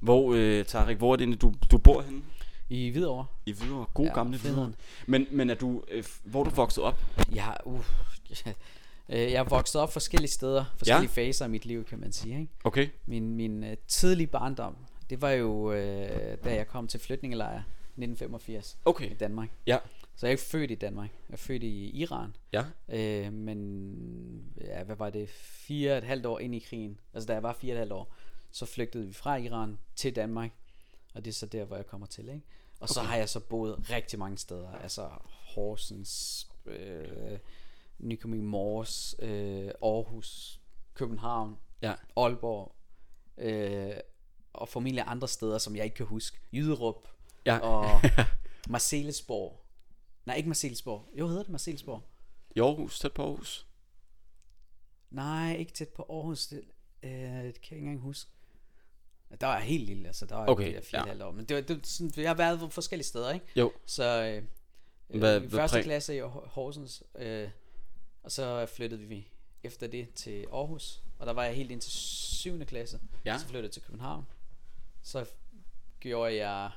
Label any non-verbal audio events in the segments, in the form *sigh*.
Hvor, øh, Tarek, hvor er det du, du bor henne? I Hvidovre. I Hvidovre. God ja, gamle. Hvidovre. Men, men er du, øh, hvor er du vokset op? Ja, uh, *laughs* Øh, Jeg er vokset op forskellige steder, forskellige ja. faser af mit liv, kan man sige. Ikke? Okay. Min, min uh, tidlige barndom, det var jo, uh, da jeg kom til flytningelejr 1985 Okay. i Danmark. Ja. Så jeg er ikke født i Danmark. Jeg er født i Iran. Ja. Øh, men ja, hvad var det? Fire og et halvt år ind i krigen. Altså da jeg var fire og et halvt år, så flygtede vi fra Iran til Danmark. Og det er så der, hvor jeg kommer til. Ikke? Og så Okay. har jeg så boet rigtig mange steder. Altså Horsens, øh, Nykøbing Mors, øh, Aarhus, København, Ja. Aalborg. Øh, og formentlig andre steder, som jeg ikke kan huske. Jyderup Ja. og *laughs* Marcellesborg. Nej, ikke Marcellesborg. Jo, hedder det Marcellesborg? I Aarhus, tæt på Aarhus. Nej, ikke tæt på Aarhus. Det, øh, det kan jeg ikke engang huske. Der var jeg helt lille, altså der var Okay, okay, fire ja. år. Men det var, det var sådan, jeg har været på forskellige steder, ikke? Jo. Så øh, Hvad- øh, i hvad første præg- klasse i Hor- Horsens, øh, og så flyttede vi efter det til Aarhus. Og der var jeg helt indtil 7. klasse. Ja. Så flyttede jeg til København. Så gjorde jeg...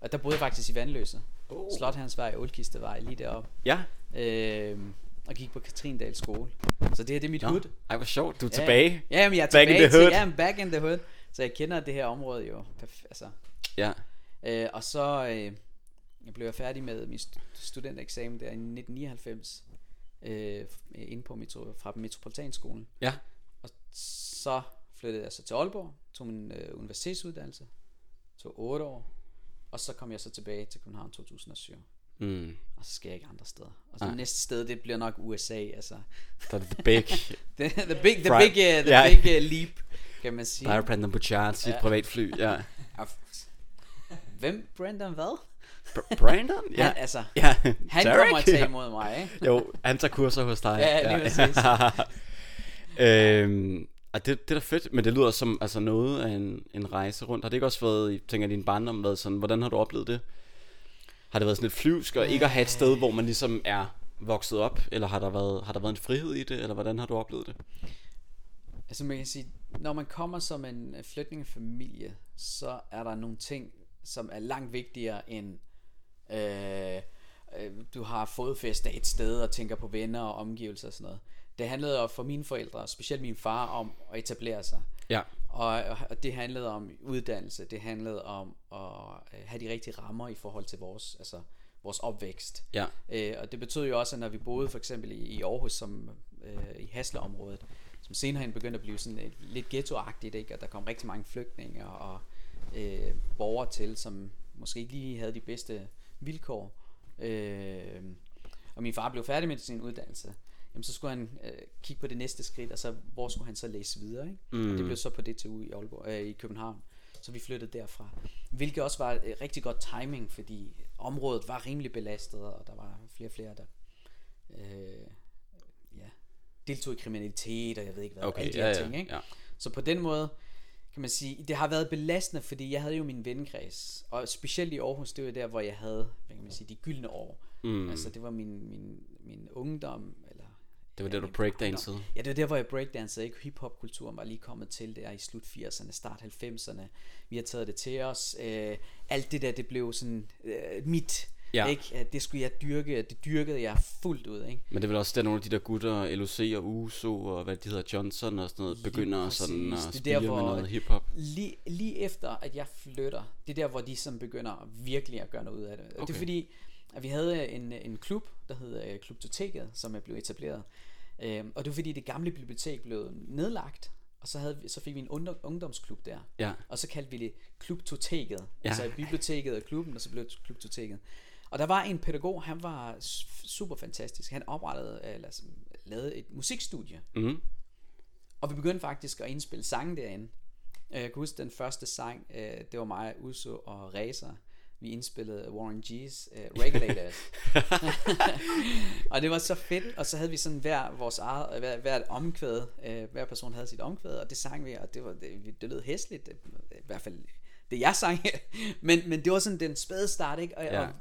Og der boede jeg faktisk i Vandløse. Oh. Slotherrensvej, Ålkistevej, lige deroppe. Ja. Øh, og gik på Katrindal skole. Så det her, det er mit Nå. hood. Ej, hvor sjovt. Du er Ja. tilbage. Ja, men jeg er Back in tilbage the hood. til, ja, back in the hood. Så jeg kender det her område jo. Altså. Ja. Øh, og så øh, jeg blev jeg færdig med min st- studentereksamen der i 1999. Øh, inde på metro, fra Metropolitanskolen. Ja. Og så flyttede jeg så til Aalborg, tog min øh, universitetsuddannelse, tog 8 år, og så kom jeg så tilbage til København 2007. Mm. Og så skal jeg ikke andre steder. Og så Nej. næste sted, det bliver nok USA, altså. Så er det the big. *laughs* the, the big, the Right. big, uh, the Ja. big uh, leap, kan man sige. Er Brandon Bouchard sit Ja. privatfly. Ja. *laughs* Hvem? Brandon hvad? Br- Brandon? Ja. Han, altså, ja. han Derek? kommer til imod mig, ikke? Jo, han tager kurser hos dig. Ja, lige præcis. *laughs* øhm, og det, det er da fedt, men det lyder som altså noget af en, en rejse rundt. Har det ikke også været, tænker din barndom, været sådan, hvordan har du oplevet det? Har det været sådan et flyvsk, og ikke at have et sted, hvor man ligesom er vokset op, eller har der været, har der været en frihed i det, eller hvordan har du oplevet det? Altså man kan sige, når man kommer som en øh, flygtningefamilie, så er der nogle ting, som er langt vigtigere end øh, øh, du har fodfæste et sted og tænker på venner og omgivelser og sådan noget. Det handlede om- for mine forældre, specielt min far, om at etablere sig. Ja. Og, og det handlede om uddannelse, det handlede om at øh, have de rigtige rammer i forhold til vores, altså vores opvækst. Ja. Øh, og det betød jo også, at når vi boede for eksempel i, i Aarhus, som øh, i Hasleområdet, som senere hen begyndte at blive sådan et, lidt ghettoagtigt, ikke? og der kom rigtig mange flygtninge og øh, borgere til, som måske ikke lige havde de bedste vilkår. Øh, og min far blev færdig med sin uddannelse. Jamen, så skulle han øh, kigge på det næste skridt, og så hvor skulle han så læse videre. Ikke? Mm. Og det blev så på DTU i, Aalborg, øh, i København. Så vi flyttede derfra. Hvilket også var øh, rigtig godt timing, fordi området var rimelig belastet, og der var flere og flere, der øh, deltog i kriminalitet, og jeg ved ikke hvad, Okay, alle de ja, her ja, ting. Ikke? ja. Så på den måde, kan man sige, det har været belastende, fordi jeg havde jo min vennekreds, og specielt i Aarhus, det var der, hvor jeg havde, hvad kan man sige, de gyldne år. Mm. Altså det var min, min, min ungdom, eller... Det var ja, der, du ungdom. Ja, det var der, hvor jeg breakdansede, ikke? Hip-hop-kulturen var lige kommet til der i slut 80'erne, start 90'erne. Vi har taget det til os. Øh, alt det der, det blev sådan øh, mit, Ja. ikke? At Det skulle jeg dyrke, det dyrkede jeg fuldt ud, ikke? Men det er vel også der nogle af de der gutter, LOC og Uso og hvad de hedder, Johnson og sådan noget, begynder præcis. sådan at der, med noget hiphop. Lige, lige efter, at jeg flytter, det er der, hvor de sådan begynder virkelig at gøre noget ud af det. Okay. Det er fordi, at vi havde en, en klub, der hedder øh, Klub Toteket, som er blevet etableret. Øhm, og det var fordi, det gamle bibliotek blev nedlagt, og så, havde vi, så fik vi en ungdom, ungdomsklub der. Ja. Og så kaldte vi det Klub Toteket. Ja. Altså biblioteket og klubben, og så blev det Klub Toteket. Og der var en pædagog, han var super fantastisk. Han oprettede, eller sådan, lavede et musikstudie. Mm. Og vi begyndte faktisk at indspille sange derinde. Øh, Jeg kan huske den første sang, øh, det var mig, Uso og Razer. Vi indspillede Warren G's uh, Regulators. *laughs* *laughs* og det var så fedt, og så havde vi sådan hver vores eget, hver, hver et omkvæd, øh, hver person havde sit omkvæd, og det sang vi, og det, var, det, det lød hæsligt, det, i hvert fald det jeg sang, *laughs* men, men det var sådan den spæde start, ikke? Og, Ja. og,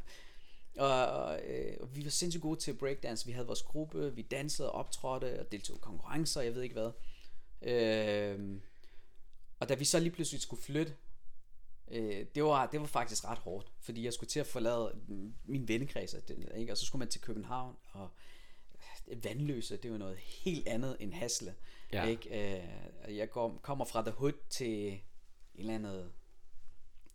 og, og, øh, og vi var sindssygt gode til breakdance. Vi havde vores gruppe, vi dansede, optrådte og deltog i konkurrencer, jeg ved ikke hvad. Øh, og da vi så lige pludselig skulle flytte, Øh, det, var, det var faktisk ret hårdt, fordi jeg skulle til at forlade min vennekreds, og ikke? og så skulle man til København, og vandløse, det var noget helt andet end Hasle. Ja. Ikke? Øh, jeg går, kommer fra The Hood til et eller andet,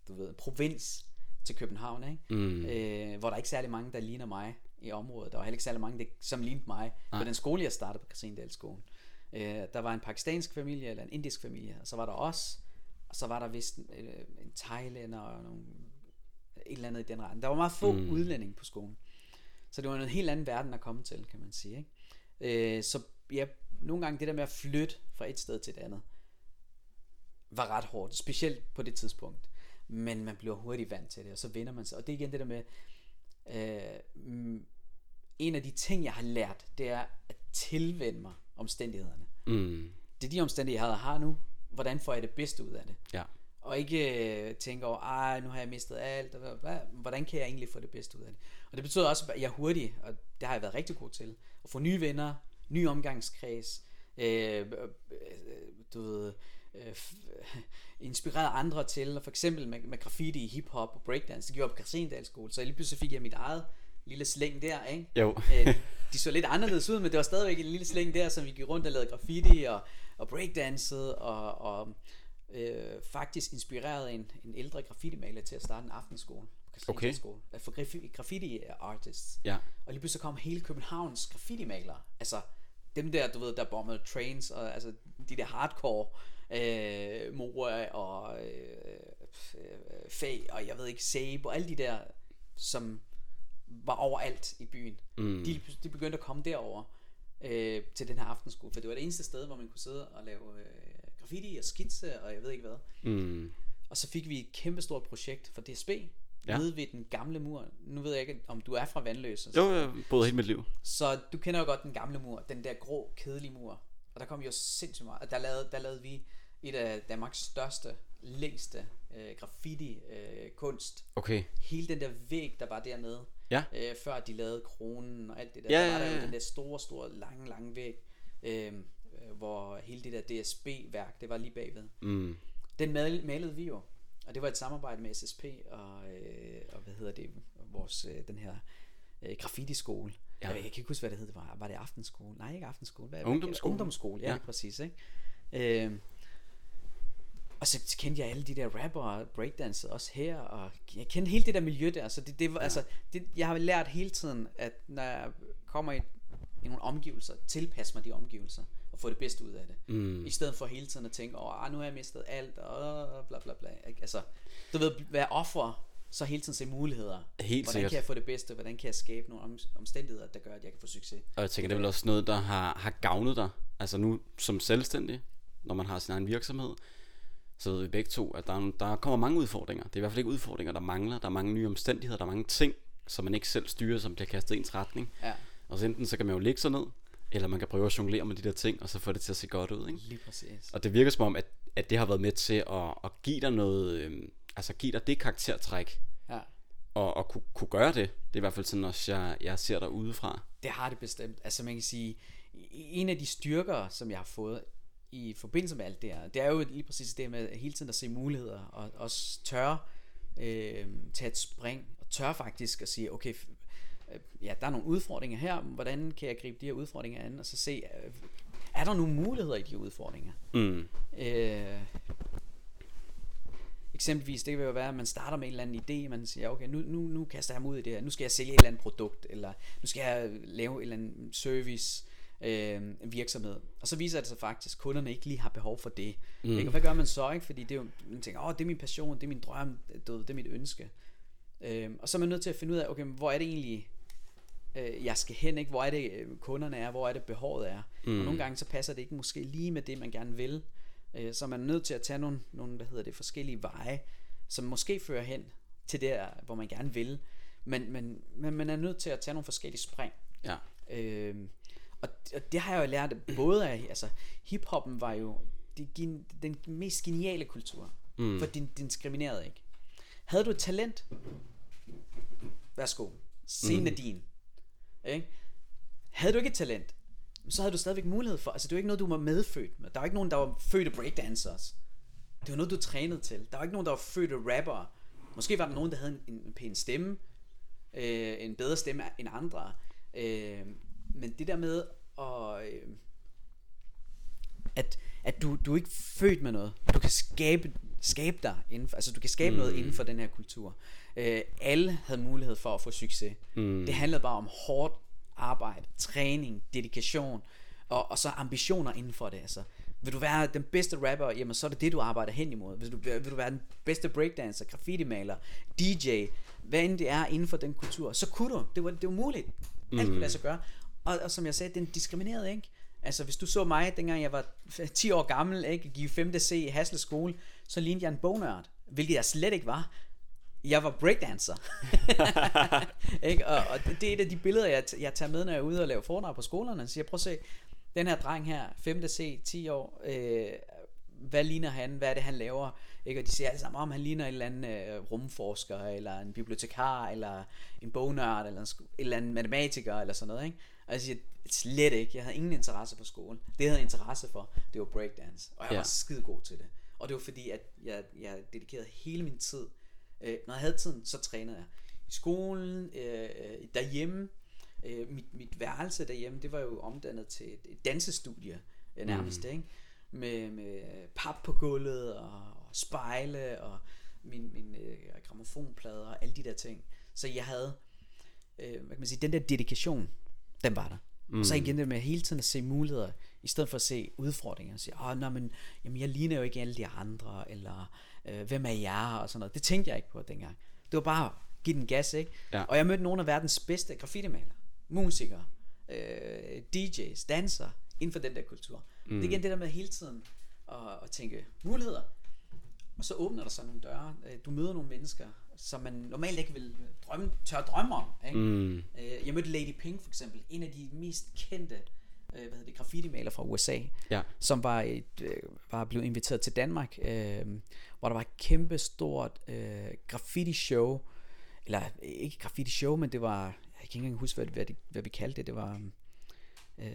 du ved, provins til København, ikke? Mm. Øh, hvor der er ikke særlig mange, der ligner mig i området. Der var heller ikke særlig mange, der, som lignede mig på den skole, jeg startede på Christindalsskolen. Øh, der var en pakistansk familie, eller en indisk familie, og så var der os, og så var der vist en, øh, en thailander og nogle, et eller andet i den retning. Der var meget få mm. udlændinge på skolen. Så det var en helt anden verden at komme til, kan man sige. Ikke? Øh, så ja, nogle gange det der med at flytte fra et sted til et andet, var ret hårdt, specielt på det tidspunkt. Men man bliver hurtigt vant til det, og så vender man sig. Og det er igen det der med, øh, en af de ting, jeg har lært, det er at tilvende mig omstændighederne. Mm. Det er de omstændigheder, jeg har nu. Hvordan får jeg det bedste ud af det? Ja. Og ikke øh, tænke over, ej, nu har jeg mistet alt, og hvad- hvad, hvordan kan jeg egentlig få det bedste ud af det? Og det betyder også, at jeg er hurtig, og det har jeg været rigtig god til, at få nye venner, ny omgangskreds, øh, øh, du ved, øh, *laughs* inspireret andre til, og for eksempel med, med graffiti, hiphop og breakdance, det gjorde jeg på Christiandals skole, så lige pludselig fik jeg mit eget lille slæng der, ikke? Jo. Øh, de så lidt anderledes ud, men det var stadigvæk en lille slæng der, som vi gik rundt og lavede graffiti og, og breakdansede og, og øh, faktisk inspirerede en, en ældre graffiti-maler til at starte en aftenskole. på Okay. Skole, at få graffiti, graffiti artists. Ja. Og lige pludselig kom hele Københavns graffiti-malere. Altså dem der, du ved, der bombede trains, og altså de der hardcore øh, Moa og øh, Fag, og jeg ved ikke, Sabe, og alle de der, som var overalt i byen. Mm. De, de begyndte at komme derover øh, til den her aftenskole, for det var det eneste sted, hvor man kunne sidde og lave øh, graffiti og skitse, og jeg ved ikke hvad. Mm. Og så fik vi et kæmpestort projekt for DSB, Ja. ja. nede ved den gamle mur. Nu ved jeg ikke, om du er fra Vandløse. Jo, jeg boede hele mit liv. Så du kender jo godt den gamle mur, den der grå, kedelige mur. Og der kom jo sindssygt meget. Og der lavede, der lavede vi et af Danmarks største, længste øh, graffiti-kunst. Øh, kunst. Okay. Hele den der væg, der var dernede, Ja. øh, før de lavede kronen og alt det der. Ja, der var ja, der jo den der store, store, lange, lange væg, øh, øh, hvor hele det der DSB-værk, det var lige bagved. Mm. Den mal- malede vi jo. Og det var et samarbejde med SSP og, øh, og hvad hedder det, vores, øh, den her øh, graffiti-skole. Ja. Ja. Jeg kan ikke huske, hvad det hed. Det var, var det aftenskole? Nej, ikke aftenskole. Hvad, Ungdomsskole. Ungdomsskole, ja, Ja. ja. præcis. Ikke? Øh, og så kendte jeg alle de der rapper og breakdancer også her, og jeg kendte hele det der miljø der, så det, det var, ja. altså, det, jeg har lært hele tiden, at når jeg kommer i, i nogle omgivelser, tilpasse mig de omgivelser, og få det bedste ud af det. Mm. I stedet for hele tiden at tænke, åh, ah, nu har jeg mistet alt, og bla bla bla. Altså, du ved, være offer, så hele tiden se muligheder. Helt hvordan sikkert. kan jeg få det bedste? Hvordan kan jeg skabe nogle om, omstændigheder, der gør, at jeg kan få succes? Og jeg tænker, det er vel også noget, der har, har gavnet dig. Altså nu som selvstændig, når man har sin egen virksomhed, så ved vi begge to, at der, er, der kommer mange udfordringer. Det er i hvert fald ikke udfordringer, der mangler. Der er mange nye omstændigheder, der er mange ting, som man ikke selv styrer, som bliver kastet i ens retning. Ja, Og så enten så kan man jo ligge sig ned, eller man kan prøve at jonglere med de der ting, og så få det til at se godt ud. Ikke? lige præcis. Og det virker som om, at, at det har været med til at, at give dig noget, øhm, altså give dig det karaktertræk, Ja, og, og kunne, kunne gøre det. Det er i hvert fald sådan også, jeg, jeg ser dig udefra. det har det bestemt. Altså man kan sige, en af de styrker, som jeg har fået i forbindelse med alt det her, det er jo lige præcis det med hele tiden at se muligheder, og også tørre øh, tage et spring, og tør faktisk at sige, okay, øh, ja, der er nogle udfordringer her, hvordan kan jeg gribe de her udfordringer an, og så se, øh, er der nogle muligheder i de udfordringer? Mm. Øh, eksempelvis, det vil jo være, at man starter med en eller anden idé, man siger, okay, nu, nu, nu kaster jeg mig ud i det her, nu skal jeg sælge et eller andet produkt, eller nu skal jeg lave en eller anden service, øh, virksomhed. Og så viser det sig faktisk, at kunderne ikke lige har behov for det. Mm. Ikke? Og hvad gør man så? Ikke? Fordi det er jo, man tænker, åh, det er min passion, det er min drøm, det er mit ønske. Øh, og så er man nødt til at finde ud af, okay, hvor er det egentlig, øh, jeg skal hen, ikke? hvor er det øh, kunderne er, hvor er det behovet er. Mm. Og nogle gange så passer det ikke måske lige med det, man gerne vil. Øh, så er man nødt til at tage nogle, nogle, hvad hedder det, forskellige veje, som måske fører hen til der, hvor man gerne vil. Men, men, men man er nødt til at tage nogle forskellige spring. Ja. Øh, og, og det har jeg jo lært både af, altså hiphoppen var jo det, den mest geniale kultur, mm. for den, den diskriminerede ikke. Havde du et talent, værsgo, scenen mm. er din. Ikke? Havde du ikke et talent, så havde du stadigvæk mulighed for, altså det er jo ikke noget, du var medfødt med. Der er jo ikke nogen, der var fødte breakdancers. det var noget, du trænede til. Der var ikke nogen, der var fødte rapper. Måske var der nogen, der havde en, en pæn stemme, øh, en bedre stemme end andre. Øh, men det der med at, øh, at, at du, du er ikke født med noget. Du kan skabe, skabe dig inden for, altså du kan skabe mm. noget inden for den her kultur. Øh, alle havde mulighed for at få succes. Mm. Det handlede bare om hårdt arbejde, træning, dedikation og, og så ambitioner inden for det. Altså, vil du være den bedste rapper, jamen så er det det, du arbejder hen imod. Hvis du, vil du være den bedste breakdancer, graffiti-maler, DJ, hvad end det er inden for den kultur, så kunne du. Det var, det var muligt. Alt kunne lade sig gøre. Og, og som jeg sagde, den diskriminerede ikke. Altså hvis du så mig, dengang jeg var *laughs* 10 år gammel, ikke, gik 5. C i Hasle skole, så lignede jeg en bognørd, hvilket jeg slet ikke var. Jeg var breakdancer. *laughs* ikke? Og, og det, er et af de billeder, jeg, jeg tager med, når jeg er ude og laver foredrag på skolerne. Så jeg prøver at se, den her dreng her, 5. C, 10 år, øh, hvad ligner han, hvad er det han laver, ikke? og de siger alle sammen, om han ligner en eller anden øh, rumforsker, eller en bibliotekar, eller en bognørd, eller en, en eller anden matematiker, eller sådan noget, ikke? Og jeg siger, slet ikke, jeg havde ingen interesse for skolen, det jeg havde interesse for, det var breakdance, og jeg ja. var skide god til det, og det var fordi, at jeg, jeg dedikerede hele min tid, øh, når jeg havde tiden, så trænede jeg, i skolen, øh, derhjemme, øh, mit, mit værelse derhjemme, det var jo omdannet til et, et dansestudie øh, nærmest, mm. ikke? Med, med pap på gulvet og, og spejle og min, min øh, gramofonplader og alle de der ting. Så jeg havde, øh, hvad kan man sige, den der dedikation, den var der. Mm. Og så mm. igen det med hele tiden at se muligheder, i stedet for at se udfordringer og sige, åh, nej, men jamen, jeg ligner jo ikke alle de andre, eller øh, hvem er jeg, og sådan noget. Det tænkte jeg ikke på dengang. Det var bare give den gas, ikke? Ja. Og jeg mødte nogle af verdens bedste graffiti-malere musikere, øh, DJ's, danser inden for den der kultur. Mm. Det er igen det der med hele tiden at, at tænke muligheder, og så åbner der sig nogle døre. Øh, du møder nogle mennesker, som man normalt ikke vil drømme, tør drømme om. Ikke? Mm. Øh, jeg mødte Lady Pink for eksempel, en af de mest kendte øh, hvad hedder det, graffiti-maler fra USA, ja. som var, et, var blevet inviteret til Danmark, øh, hvor der var et kæmpe stort øh, graffiti-show, eller ikke graffiti-show, men det var kan ikke engang huske, hvad, hvad, det, hvad vi kaldte det. Det var, øh,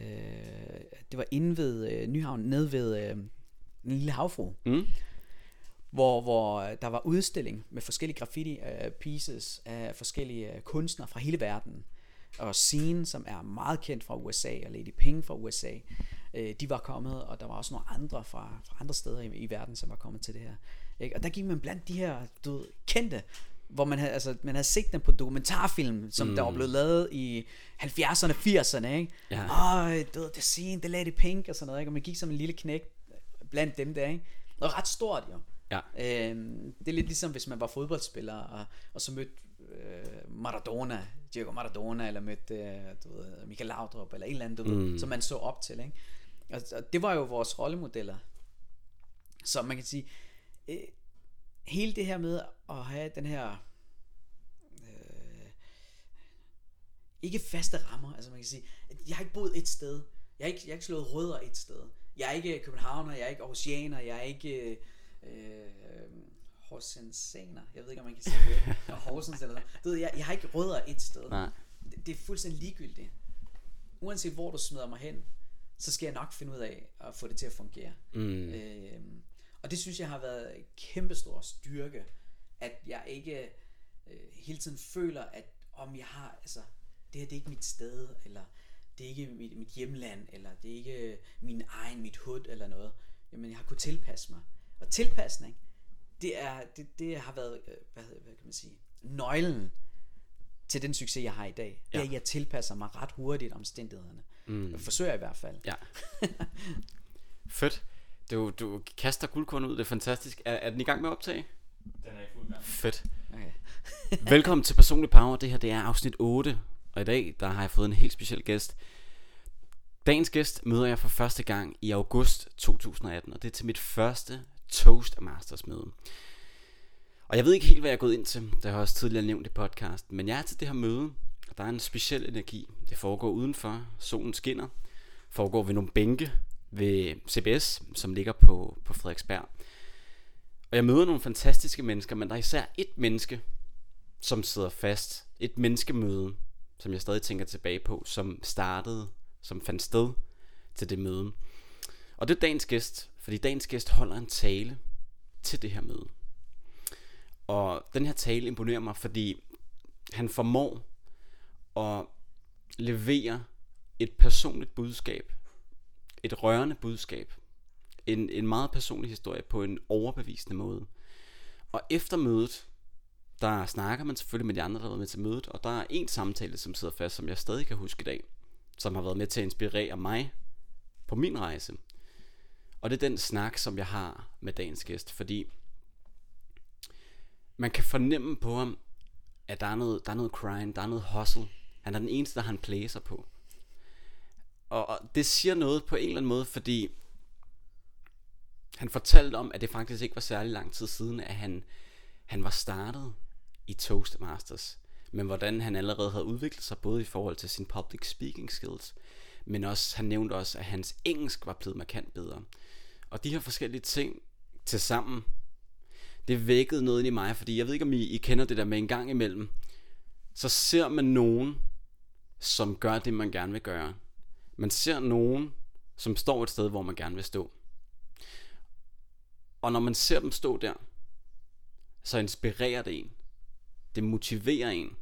det var inde ved øh, Nyhavn, ned ved øh, en lille havfru. Mm. Hvor, hvor der var udstilling med forskellige graffiti uh, pieces af forskellige uh, kunstnere fra hele verden. Og Scene, som er meget kendt fra USA, og Lady Pink fra USA, uh, de var kommet, og der var også nogle andre fra, fra andre steder i, i verden, som var kommet til det her. Ikke? Og der gik man blandt de her du ved, kendte hvor man havde, altså, man havde set dem på dokumentarfilm, som mm. der var blevet lavet i 70'erne, 80'erne, ikke? Ja. Åh, du ved, det scene, det Lady Pink og sådan noget, ikke? Og man gik som en lille knæk blandt dem der, ikke? Og ret stort jo. Ja. Øhm, det er lidt ligesom, hvis man var fodboldspiller, og, og så mødte øh, Maradona, Diego Maradona, eller mødte øh, du ved, Michael Laudrup, eller en eller anden, du mm. ved, som man så op til, ikke? Og, og det var jo vores rollemodeller. Så man kan sige, øh, hele det her med at have den her øh, ikke faste rammer, altså man kan sige, jeg har ikke boet et sted, jeg har ikke, jeg har ikke slået rødder et sted, jeg er ikke københavner, jeg er ikke oceaner, jeg er ikke øh, horsensaner, jeg ved ikke om man kan sige det, *laughs* Horsens eller noget. Du ved, jeg, jeg har ikke rødder et sted. Nej. Det, det er fuldstændig ligegyldigt. Uanset hvor du smider mig hen, så skal jeg nok finde ud af at få det til at fungere. Mm. Øh, og det synes jeg har været en kæmpe stor styrke, at jeg ikke øh, hele tiden føler, at om jeg har, altså, det her det er ikke mit sted, eller det er ikke mit, mit hjemland, eller det er ikke min egen, mit hud, eller noget. Jamen, jeg har kunnet tilpasse mig. Og tilpasning, det, er, det, det har været, øh, hvad, hvad kan man sige, nøglen til den succes, jeg har i dag. Ja. Det er, at jeg tilpasser mig ret hurtigt omstændighederne. Mm. Jeg forsøger i hvert fald. Ja. Fedt. Du, du kaster guldkorn ud, det er fantastisk. Er, er den i gang med at optage? Den er i fuld gang. Fedt. Okay. *laughs* Velkommen til Personlig Power. Det her det er afsnit 8. Og i dag der har jeg fået en helt speciel gæst. Dagens gæst møder jeg for første gang i august 2018. Og det er til mit første Toastmasters møde. Og jeg ved ikke helt, hvad jeg er gået ind til. Det har jeg også tidligere nævnt i podcasten, Men jeg er til det her møde. Og der er en speciel energi. Det foregår udenfor. Solen skinner. Foregår ved nogle bænke ved CBS, som ligger på, på Frederiksberg. Og jeg møder nogle fantastiske mennesker, men der er især et menneske, som sidder fast. Et menneskemøde, som jeg stadig tænker tilbage på, som startede, som fandt sted til det møde. Og det er dagens gæst, fordi dagens gæst holder en tale til det her møde. Og den her tale imponerer mig, fordi han formår at levere et personligt budskab, et rørende budskab, en, en meget personlig historie på en overbevisende måde. Og efter mødet, der snakker man selvfølgelig med de andre, der har været med til mødet, og der er en samtale, som sidder fast, som jeg stadig kan huske i dag, som har været med til at inspirere mig på min rejse. Og det er den snak, som jeg har med dagens gæst, fordi man kan fornemme på ham, at der er noget, der er noget crime, der er noget hustle. Han er den eneste, der har en på. Og, og det siger noget på en eller anden måde, fordi han fortalte om, at det faktisk ikke var særlig lang tid siden, at han, han var startet i Toastmasters. Men hvordan han allerede havde udviklet sig, både i forhold til sin public speaking skills, men også, han nævnte også, at hans engelsk var blevet markant bedre. Og de her forskellige ting til sammen, det vækkede noget i mig, fordi jeg ved ikke, om I, I kender det der med en gang imellem, så ser man nogen, som gør det, man gerne vil gøre. Man ser nogen, som står et sted, hvor man gerne vil stå. Og når man ser dem stå der, så inspirerer det en. Det motiverer en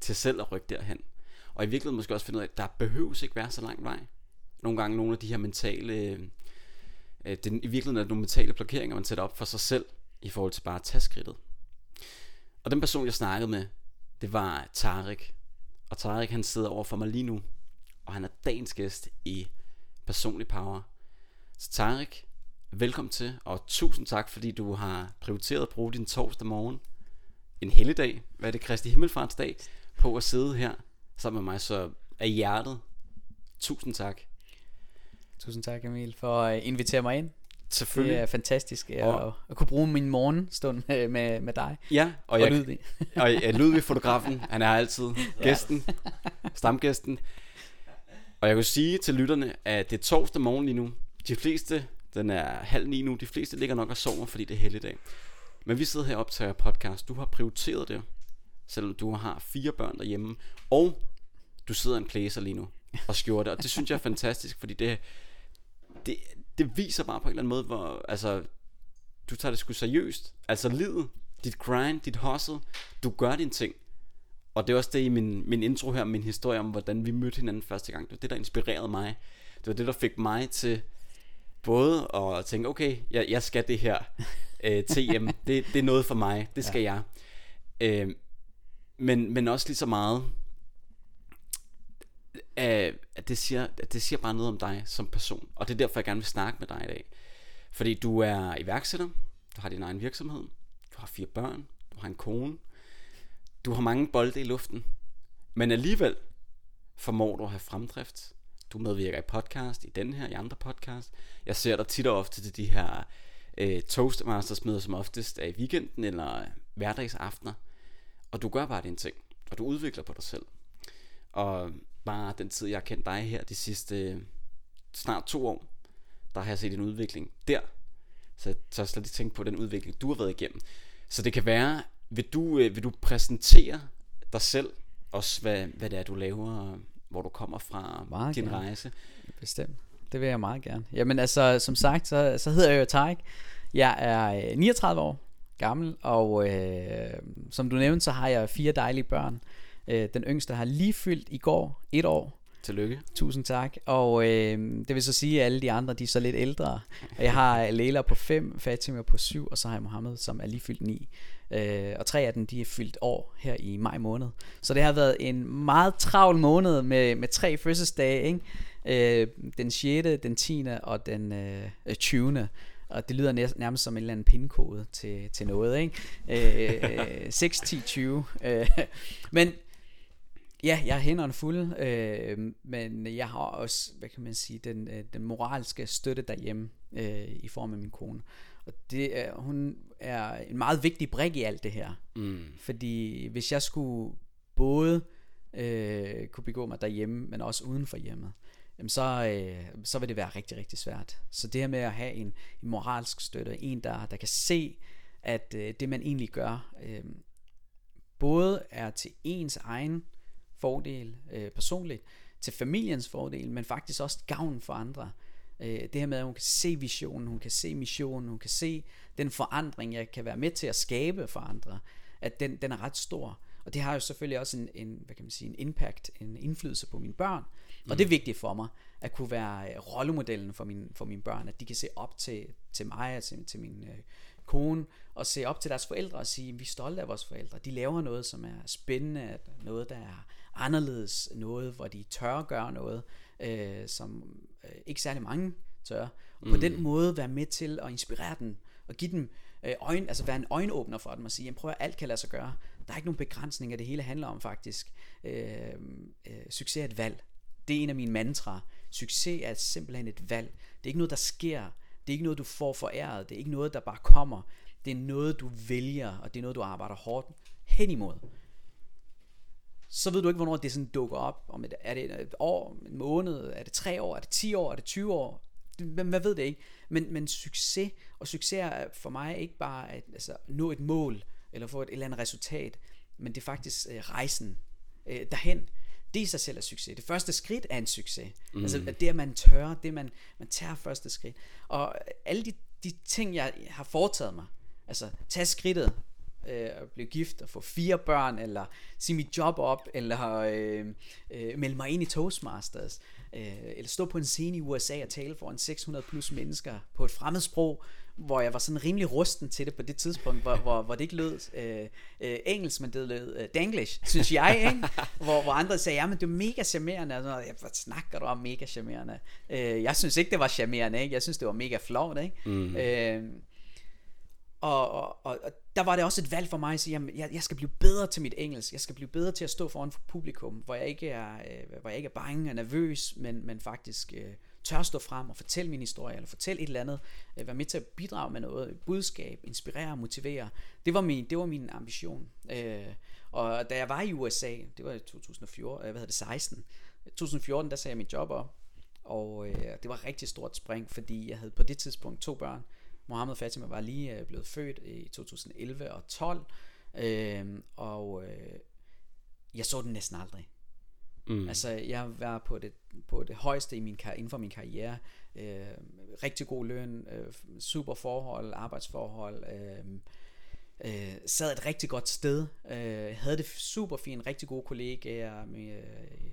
til selv at rykke derhen. Og i virkeligheden måske også finde ud af, at der behøves ikke være så lang vej. Nogle gange nogle af de her mentale, øh, øh, det, i virkeligheden er det nogle mentale blokeringer, man sætter op for sig selv, i forhold til bare at tage skridtet. Og den person, jeg snakkede med, det var Tarik. Og Tarik, han sidder over for mig lige nu, og han er dagens gæst i Personlig Power. Så Tarik, velkommen til, og tusind tak, fordi du har prioriteret at bruge din torsdag morgen, en helligdag, hvad er det, Kristi Himmelfartsdag, på at sidde her sammen med mig, så af hjertet, tusind tak. Tusind tak Emil for at invitere mig ind. Selvfølgelig. Det er fantastisk at, og, at kunne bruge min morgenstund *laughs* med, med, dig. Ja, og, og jeg, Ludvig. og jeg, Ludvig fotografen, han er altid *laughs* gæsten, stamgæsten. Og jeg kan sige til lytterne, at det er torsdag morgen lige nu. De fleste, den er halv ni nu, de fleste ligger nok og sover, fordi det er helligdag. Men vi sidder her og optager podcast. Du har prioriteret det, selvom du har fire børn derhjemme. Og du sidder en plæser lige nu og skjorte. Og det synes jeg er fantastisk, fordi det, det, det viser bare på en eller anden måde, hvor altså, du tager det sgu seriøst. Altså livet, dit grind, dit hustle, du gør dine ting. Og det er også det i min, min intro her, min historie om, hvordan vi mødte hinanden første gang. Det var det, der inspirerede mig. Det var det, der fik mig til både at tænke, okay, jeg, jeg skal det her. *laughs* Øh, TM, det, det er noget for mig. Det skal ja. jeg. Øh, men, men også lige så meget, at det, siger, at det siger bare noget om dig som person. Og det er derfor, jeg gerne vil snakke med dig i dag. Fordi du er iværksætter, du har din egen virksomhed, du har fire børn, du har en kone, du har mange bolde i luften, men alligevel formår du at have fremdrift. Du medvirker i podcast, i den her, i andre podcast. Jeg ser dig tit og ofte til de her øh, Toastmasters møder, som oftest er i weekenden eller hverdagsaftener. Og du gør bare dine ting, og du udvikler på dig selv. Og bare den tid, jeg har kendt dig her de sidste øh, snart to år, der har jeg set en udvikling der. Så jeg tør slet ikke tænke på den udvikling, du har været igennem. Så det kan være, vil du, øh, vil du præsentere dig selv, også hvad, hvad det er, du laver, hvor du kommer fra, Meget din gerne. rejse? Bestemt. Det vil jeg meget gerne. Jamen altså, som sagt, så, så hedder jeg jo Tarik. Jeg er øh, 39 år gammel, og øh, som du nævnte, så har jeg fire dejlige børn. Øh, den yngste har lige fyldt i går et år. Tillykke. Tusind tak. Og øh, det vil så sige, at alle de andre, de er så lidt ældre. Jeg har *laughs* Leila på 5, Fatima på 7, og så har jeg Mohammed, som er lige fyldt 9. Øh, og tre af dem, de er fyldt år her i maj måned. Så det har været en meget travl måned med, med tre fødselsdage, ikke? Øh, den 6., den 10. og den øh, 20. Og det lyder nær- nærmest som en eller anden pindkode til, til noget, ikke? Øh, 6, 10, 20. Øh, *laughs* men Ja, jeg har hænderne fulde, øh, men jeg har også, hvad kan man sige, den, øh, den moralske støtte derhjemme øh, i form af min kone. Og det er, hun er en meget vigtig brik i alt det her. Mm. Fordi hvis jeg skulle både øh, kunne begå mig derhjemme, men også uden for hjemmet, jamen så, øh, så vil det være rigtig, rigtig svært. Så det her med at have en, en moralsk støtte, en der, der kan se, at øh, det man egentlig gør, øh, både er til ens egen fordel øh, personligt, til familiens fordel, men faktisk også gavn for andre. Øh, det her med, at hun kan se visionen, hun kan se missionen, hun kan se den forandring, jeg kan være med til at skabe for andre, at den, den er ret stor. Og det har jo selvfølgelig også en, en, hvad kan man sige, en impact, en indflydelse på mine børn. Og det er vigtigt for mig, at kunne være øh, rollemodellen for, min, for mine børn, at de kan se op til, til mig og til, til min øh, kone, og se op til deres forældre og sige, vi er stolte af vores forældre. De laver noget, som er spændende, noget, der er anderledes, noget, hvor de tør at gøre noget, øh, som øh, ikke særlig mange tør. Og på mm. den måde være med til at inspirere dem, og give dem øh, øjen, altså være en øjenåbner for dem og sige, prøv at alt kan lade sig gøre. Der er ikke nogen begrænsninger, det hele handler om faktisk. Øh, øh, succes er et valg. Det er en af mine mantra. Succes er simpelthen et valg. Det er ikke noget, der sker. Det er ikke noget, du får foræret. Det er ikke noget, der bare kommer. Det er noget, du vælger, og det er noget, du arbejder hårdt hen imod. Så ved du ikke, hvornår det sådan dukker op. Om et, er det et år, en måned, er det tre år, er det 10 år, er det 20 år? Hvad ved det ikke? Men, men succes, og succes er for mig ikke bare at altså, nå et mål, eller få et, et eller andet resultat, men det er faktisk øh, rejsen øh, derhen det i sig selv er succes. Det første skridt er en succes. Mm. Altså det, at man tør, det man, man tager første skridt. Og alle de, de ting, jeg har foretaget mig, altså tage skridtet, øh, at blive gift og få fire børn, eller sige mit job op, eller øh, øh, melde mig ind i Toastmasters, øh, eller stå på en scene i USA og tale foran 600 plus mennesker på et fremmedsprog, hvor jeg var sådan rimelig rusten til det på det tidspunkt, hvor, hvor, hvor det ikke lød øh, øh, engelsk, men det lød øh, danglish, synes jeg, ikke? hvor, hvor andre sagde, ja, men det er mega charmerende, og sådan, hvad snakker du om mega charmerende? Øh, jeg synes ikke, det var charmerende, ikke? jeg synes, det var mega flot, ikke? Mm. Øh, og, og, og, og der var det også et valg for mig at sige, jamen, jeg, jeg skal blive bedre til mit engelsk, jeg skal blive bedre til at stå foran for publikum, hvor jeg ikke er, øh, hvor jeg ikke er bange og nervøs, men, men faktisk... Øh, tør stå frem og fortælle min historie, eller fortælle et eller andet, øh, være med til at bidrage med noget, budskab, inspirere, motivere. Det var min, det var min ambition. Øh, og da jeg var i USA, det var i 2014, øh, hvad hedder det, 16, 2014, der sagde jeg mit job op, og øh, det var et rigtig stort spring, fordi jeg havde på det tidspunkt to børn. Mohammed Fatima var lige øh, blevet født i 2011 og 12, øh, og øh, jeg så den næsten aldrig. Mm. Altså, jeg var på det, på det højeste i min, inden for min karriere. Øh, rigtig god løn, øh, super forhold, arbejdsforhold. Øh, øh, sad et rigtig godt sted. Øh, havde det super fint, rigtig gode kollegaer. Med, øh,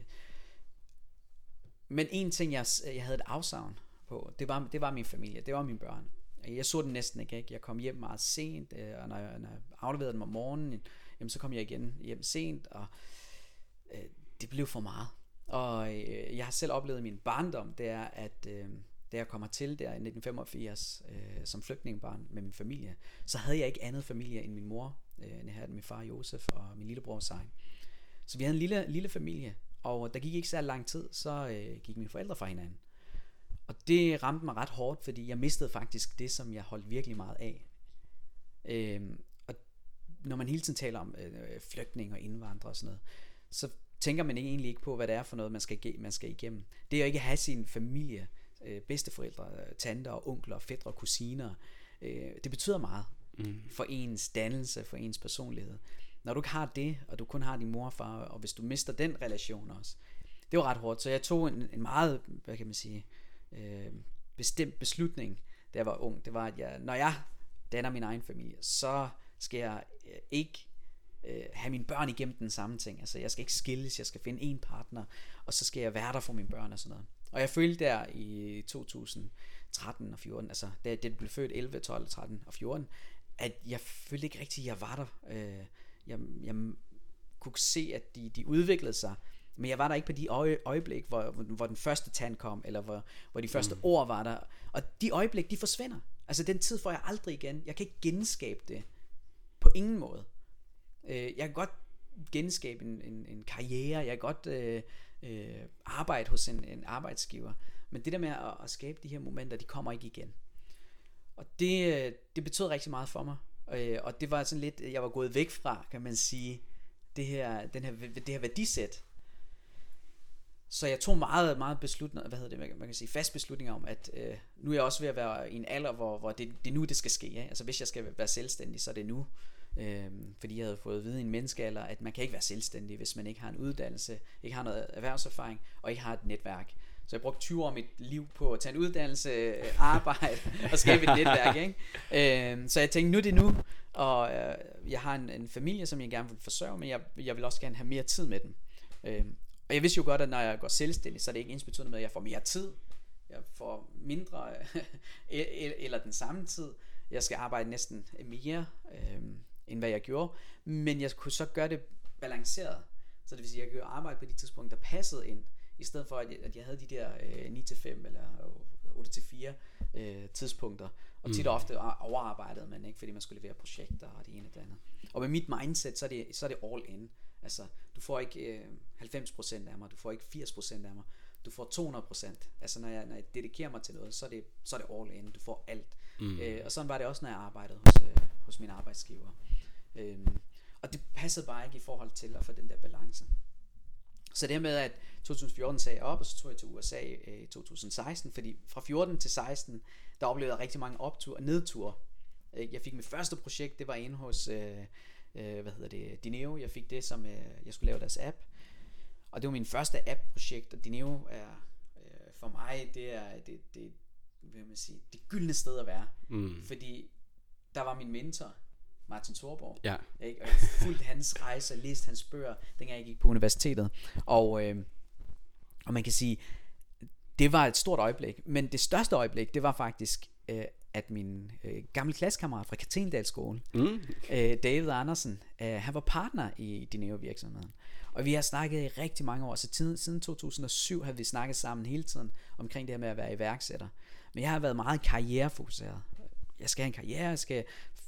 men en ting, jeg, jeg havde et afsavn på, det var, det var min familie, det var mine børn. Øh, jeg så den næsten ikke, ikke? Jeg kom hjem meget sent, øh, og når jeg, når jeg afleverede dem om morgenen, jamen, så kom jeg igen hjem sent, og øh, det blev for meget. Og øh, jeg har selv oplevet i min barndom, det er, at øh, da jeg kommer til der i 1985 øh, som flygtningebarn med min familie, så havde jeg ikke andet familie end min mor. Øh, jeg havde min far Josef og min lillebror Sein. Så vi havde en lille, lille familie, og der gik ikke særlig lang tid, så øh, gik mine forældre fra hinanden. Og det ramte mig ret hårdt, fordi jeg mistede faktisk det, som jeg holdt virkelig meget af. Øh, og når man hele tiden taler om øh, flygtning og indvandrere og sådan noget, så tænker man ikke egentlig ikke på, hvad det er for noget, man skal, man skal igennem. Det er jo ikke at have sin familie, øh, bedsteforældre, tanter og onkler, fædre og kusiner. Øh, det betyder meget mm. for ens dannelse, for ens personlighed. Når du ikke har det, og du kun har din mor og far, og hvis du mister den relation også, det var ret hårdt. Så jeg tog en, en meget, hvad kan man sige, øh, øh, bestemt beslutning, da jeg var ung. Det var, at jeg, når jeg danner min egen familie, så skal jeg øh, ikke øh, have mine børn igennem den samme ting. Altså jeg skal ikke skilles, jeg skal finde en partner, og så skal jeg være der for mine børn og sådan noget. Og jeg følte der i 2013 og 14, altså da det blev født 11, 12, 13 og 14, at jeg følte ikke rigtigt, at jeg var der. Øh, jeg, jeg kunne se, at de, de udviklede sig, men jeg var der ikke på de øje, øjeblik, hvor, hvor den første tand kom, eller hvor, hvor de første mm. ord var der. Og de øjeblik, de forsvinder. Altså den tid får jeg aldrig igen. Jeg kan ikke genskabe det. På ingen måde. Øh, jeg kan godt genskabe en, en, en karriere, jeg kan godt øh, øh, arbejde hos en, en arbejdsgiver, men det der med at, at skabe de her momenter, de kommer ikke igen. Og det, øh, det betød rigtig meget for mig, øh, og det var sådan lidt, jeg var gået væk fra, kan man sige, det her, den her, det her værdisæt. Så jeg tog meget, meget beslutning, hvad hedder det, man kan sige, fast beslutning om, at øh, nu er jeg også ved at være i en alder, hvor, hvor det, det er nu, det skal ske. Ja? Altså hvis jeg skal være selvstændig, så er det nu. Øhm, fordi jeg havde fået at vide i en menneskealder, at man kan ikke være selvstændig, hvis man ikke har en uddannelse, ikke har noget erhvervserfaring, og ikke har et netværk. Så jeg brugte 20 år af mit liv på at tage en uddannelse, øh, arbejde *laughs* og skabe et netværk. Ikke? Øh, så jeg tænkte, nu er det nu, og øh, jeg har en, en familie, som jeg gerne vil forsørge, men jeg, jeg vil også gerne have mere tid med dem. Øh, og jeg vidste jo godt, at når jeg går selvstændig, så er det ikke ens betydende med, at jeg får mere tid. Jeg får mindre *laughs* eller den samme tid. Jeg skal arbejde næsten mere, øh, end hvad jeg gjorde. Men jeg kunne så gøre det balanceret. Så det vil sige, at jeg kunne arbejde på de tidspunkter, der passede ind. I stedet for, at jeg, at jeg havde de der øh, 9-5 eller 8-4 øh, tidspunkter. Og tit og mm. ofte overarbejdede man, ikke, fordi man skulle levere projekter og det ene og det andet. Og med mit mindset, så er det, så er det all in. Altså, du får ikke øh, 90% af mig, du får ikke 80% af mig, du får 200%. Altså, når jeg, når jeg dedikerer mig til noget, så er det, så er det all in, du får alt. Mm. Øh, og sådan var det også, når jeg arbejdede hos, øh, hos min arbejdsgiver. Øh, og det passede bare ikke i forhold til at få den der balance. Så det med, at 2014 sagde jeg op, og så tog jeg til USA øh, i 2016, fordi fra 14 til 16, der oplevede jeg rigtig mange optur og nedtur. Jeg fik mit første projekt, det var inde hos, øh, øh, hvad hedder det, Dineo. Jeg fik det, som øh, jeg skulle lave deres app. Og det var min første app-projekt, og Dineo er øh, for mig, det er det, det, hvad man sige, det gyldne sted at være. Mm. Fordi der var min mentor, Martin Thorborg. Ja. Ikke? Og jeg fulgte hans rejse og læste hans bøger, dengang jeg gik på universitetet. Og, øh, og man kan sige, det var et stort øjeblik. Men det største øjeblik, det var faktisk, øh, at min øh, gamle klassekammerat fra Katendal skole, mm. øh, David Andersen, øh, han var partner i Dineo virksomheden. Og vi har snakket i rigtig mange år, så tiden, siden 2007 har vi snakket sammen hele tiden omkring det her med at være iværksætter. Men jeg har været meget karrierefokuseret. Jeg skal have en karriere, jeg skal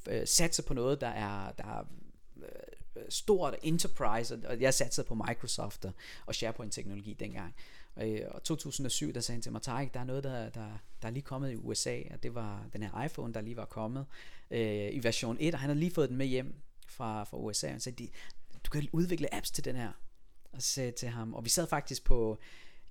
øh, satse på noget, der er, der er øh, stort enterprise, og jeg satte på Microsoft og SharePoint-teknologi dengang. Og i 2007, der sagde han til mig, Tarek, der er noget, der, der, der er lige kommet i USA, og det var den her iPhone, der lige var kommet øh, i version 1, og han har lige fået den med hjem fra, fra USA, og han sagde, du kan udvikle apps til den her. Og så sagde til ham, og vi sad faktisk på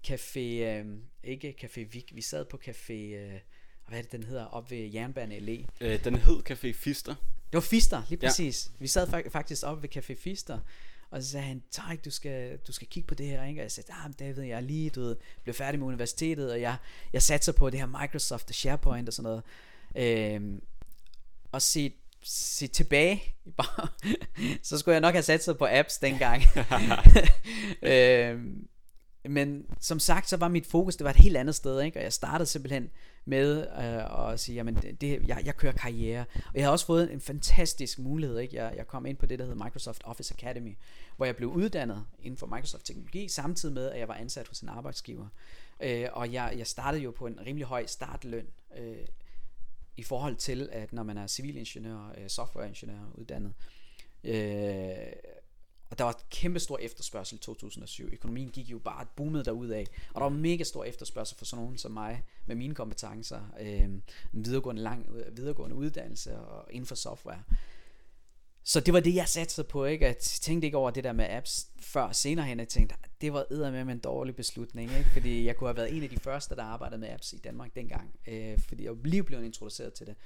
Café, øh, ikke Café Vik, vi sad på Café, øh, hvad er det den hedder, op ved Jernbane Allé. Øh, den hed Café Fister. Det var Fister, lige præcis. Ja. Vi sad faktisk op ved Café Fister, og så sagde han, Tarek, du skal, du skal kigge på det her, ikke? Og jeg sagde, ah, David, jeg er lige, du ved, blev færdig med universitetet, og jeg, jeg satser på det her Microsoft og SharePoint og sådan noget. Øhm, og se, se tilbage, *laughs* så skulle jeg nok have satset på apps dengang. *laughs* øhm, men som sagt, så var mit fokus, det var et helt andet sted, ikke? og jeg startede simpelthen med øh, at sige, jamen det, jeg, jeg kører karriere. Og jeg har også fået en fantastisk mulighed. Ikke? Jeg, jeg kom ind på det, der hedder Microsoft Office Academy, hvor jeg blev uddannet inden for Microsoft teknologi, samtidig med, at jeg var ansat hos en arbejdsgiver. Øh, og jeg, jeg startede jo på en rimelig høj startløn, øh, i forhold til, at når man er civilingeniør, øh, softwareingeniør uddannet, øh, og der var kæmpe stor efterspørgsel i 2007. Økonomien gik jo bare boomet derud af. Og der var mega stor efterspørgsel for sådan nogen som mig, med mine kompetencer, øh, en videregående, lang, videregående uddannelse og inden for software. Så det var det, jeg satte på, ikke? Jeg tænkte ikke over det der med apps før senere hen. Jeg tænkte, det var med en dårlig beslutning, ikke? Fordi jeg kunne have været en af de første, der arbejdede med apps i Danmark dengang. Øh, fordi jeg lige blev introduceret til det.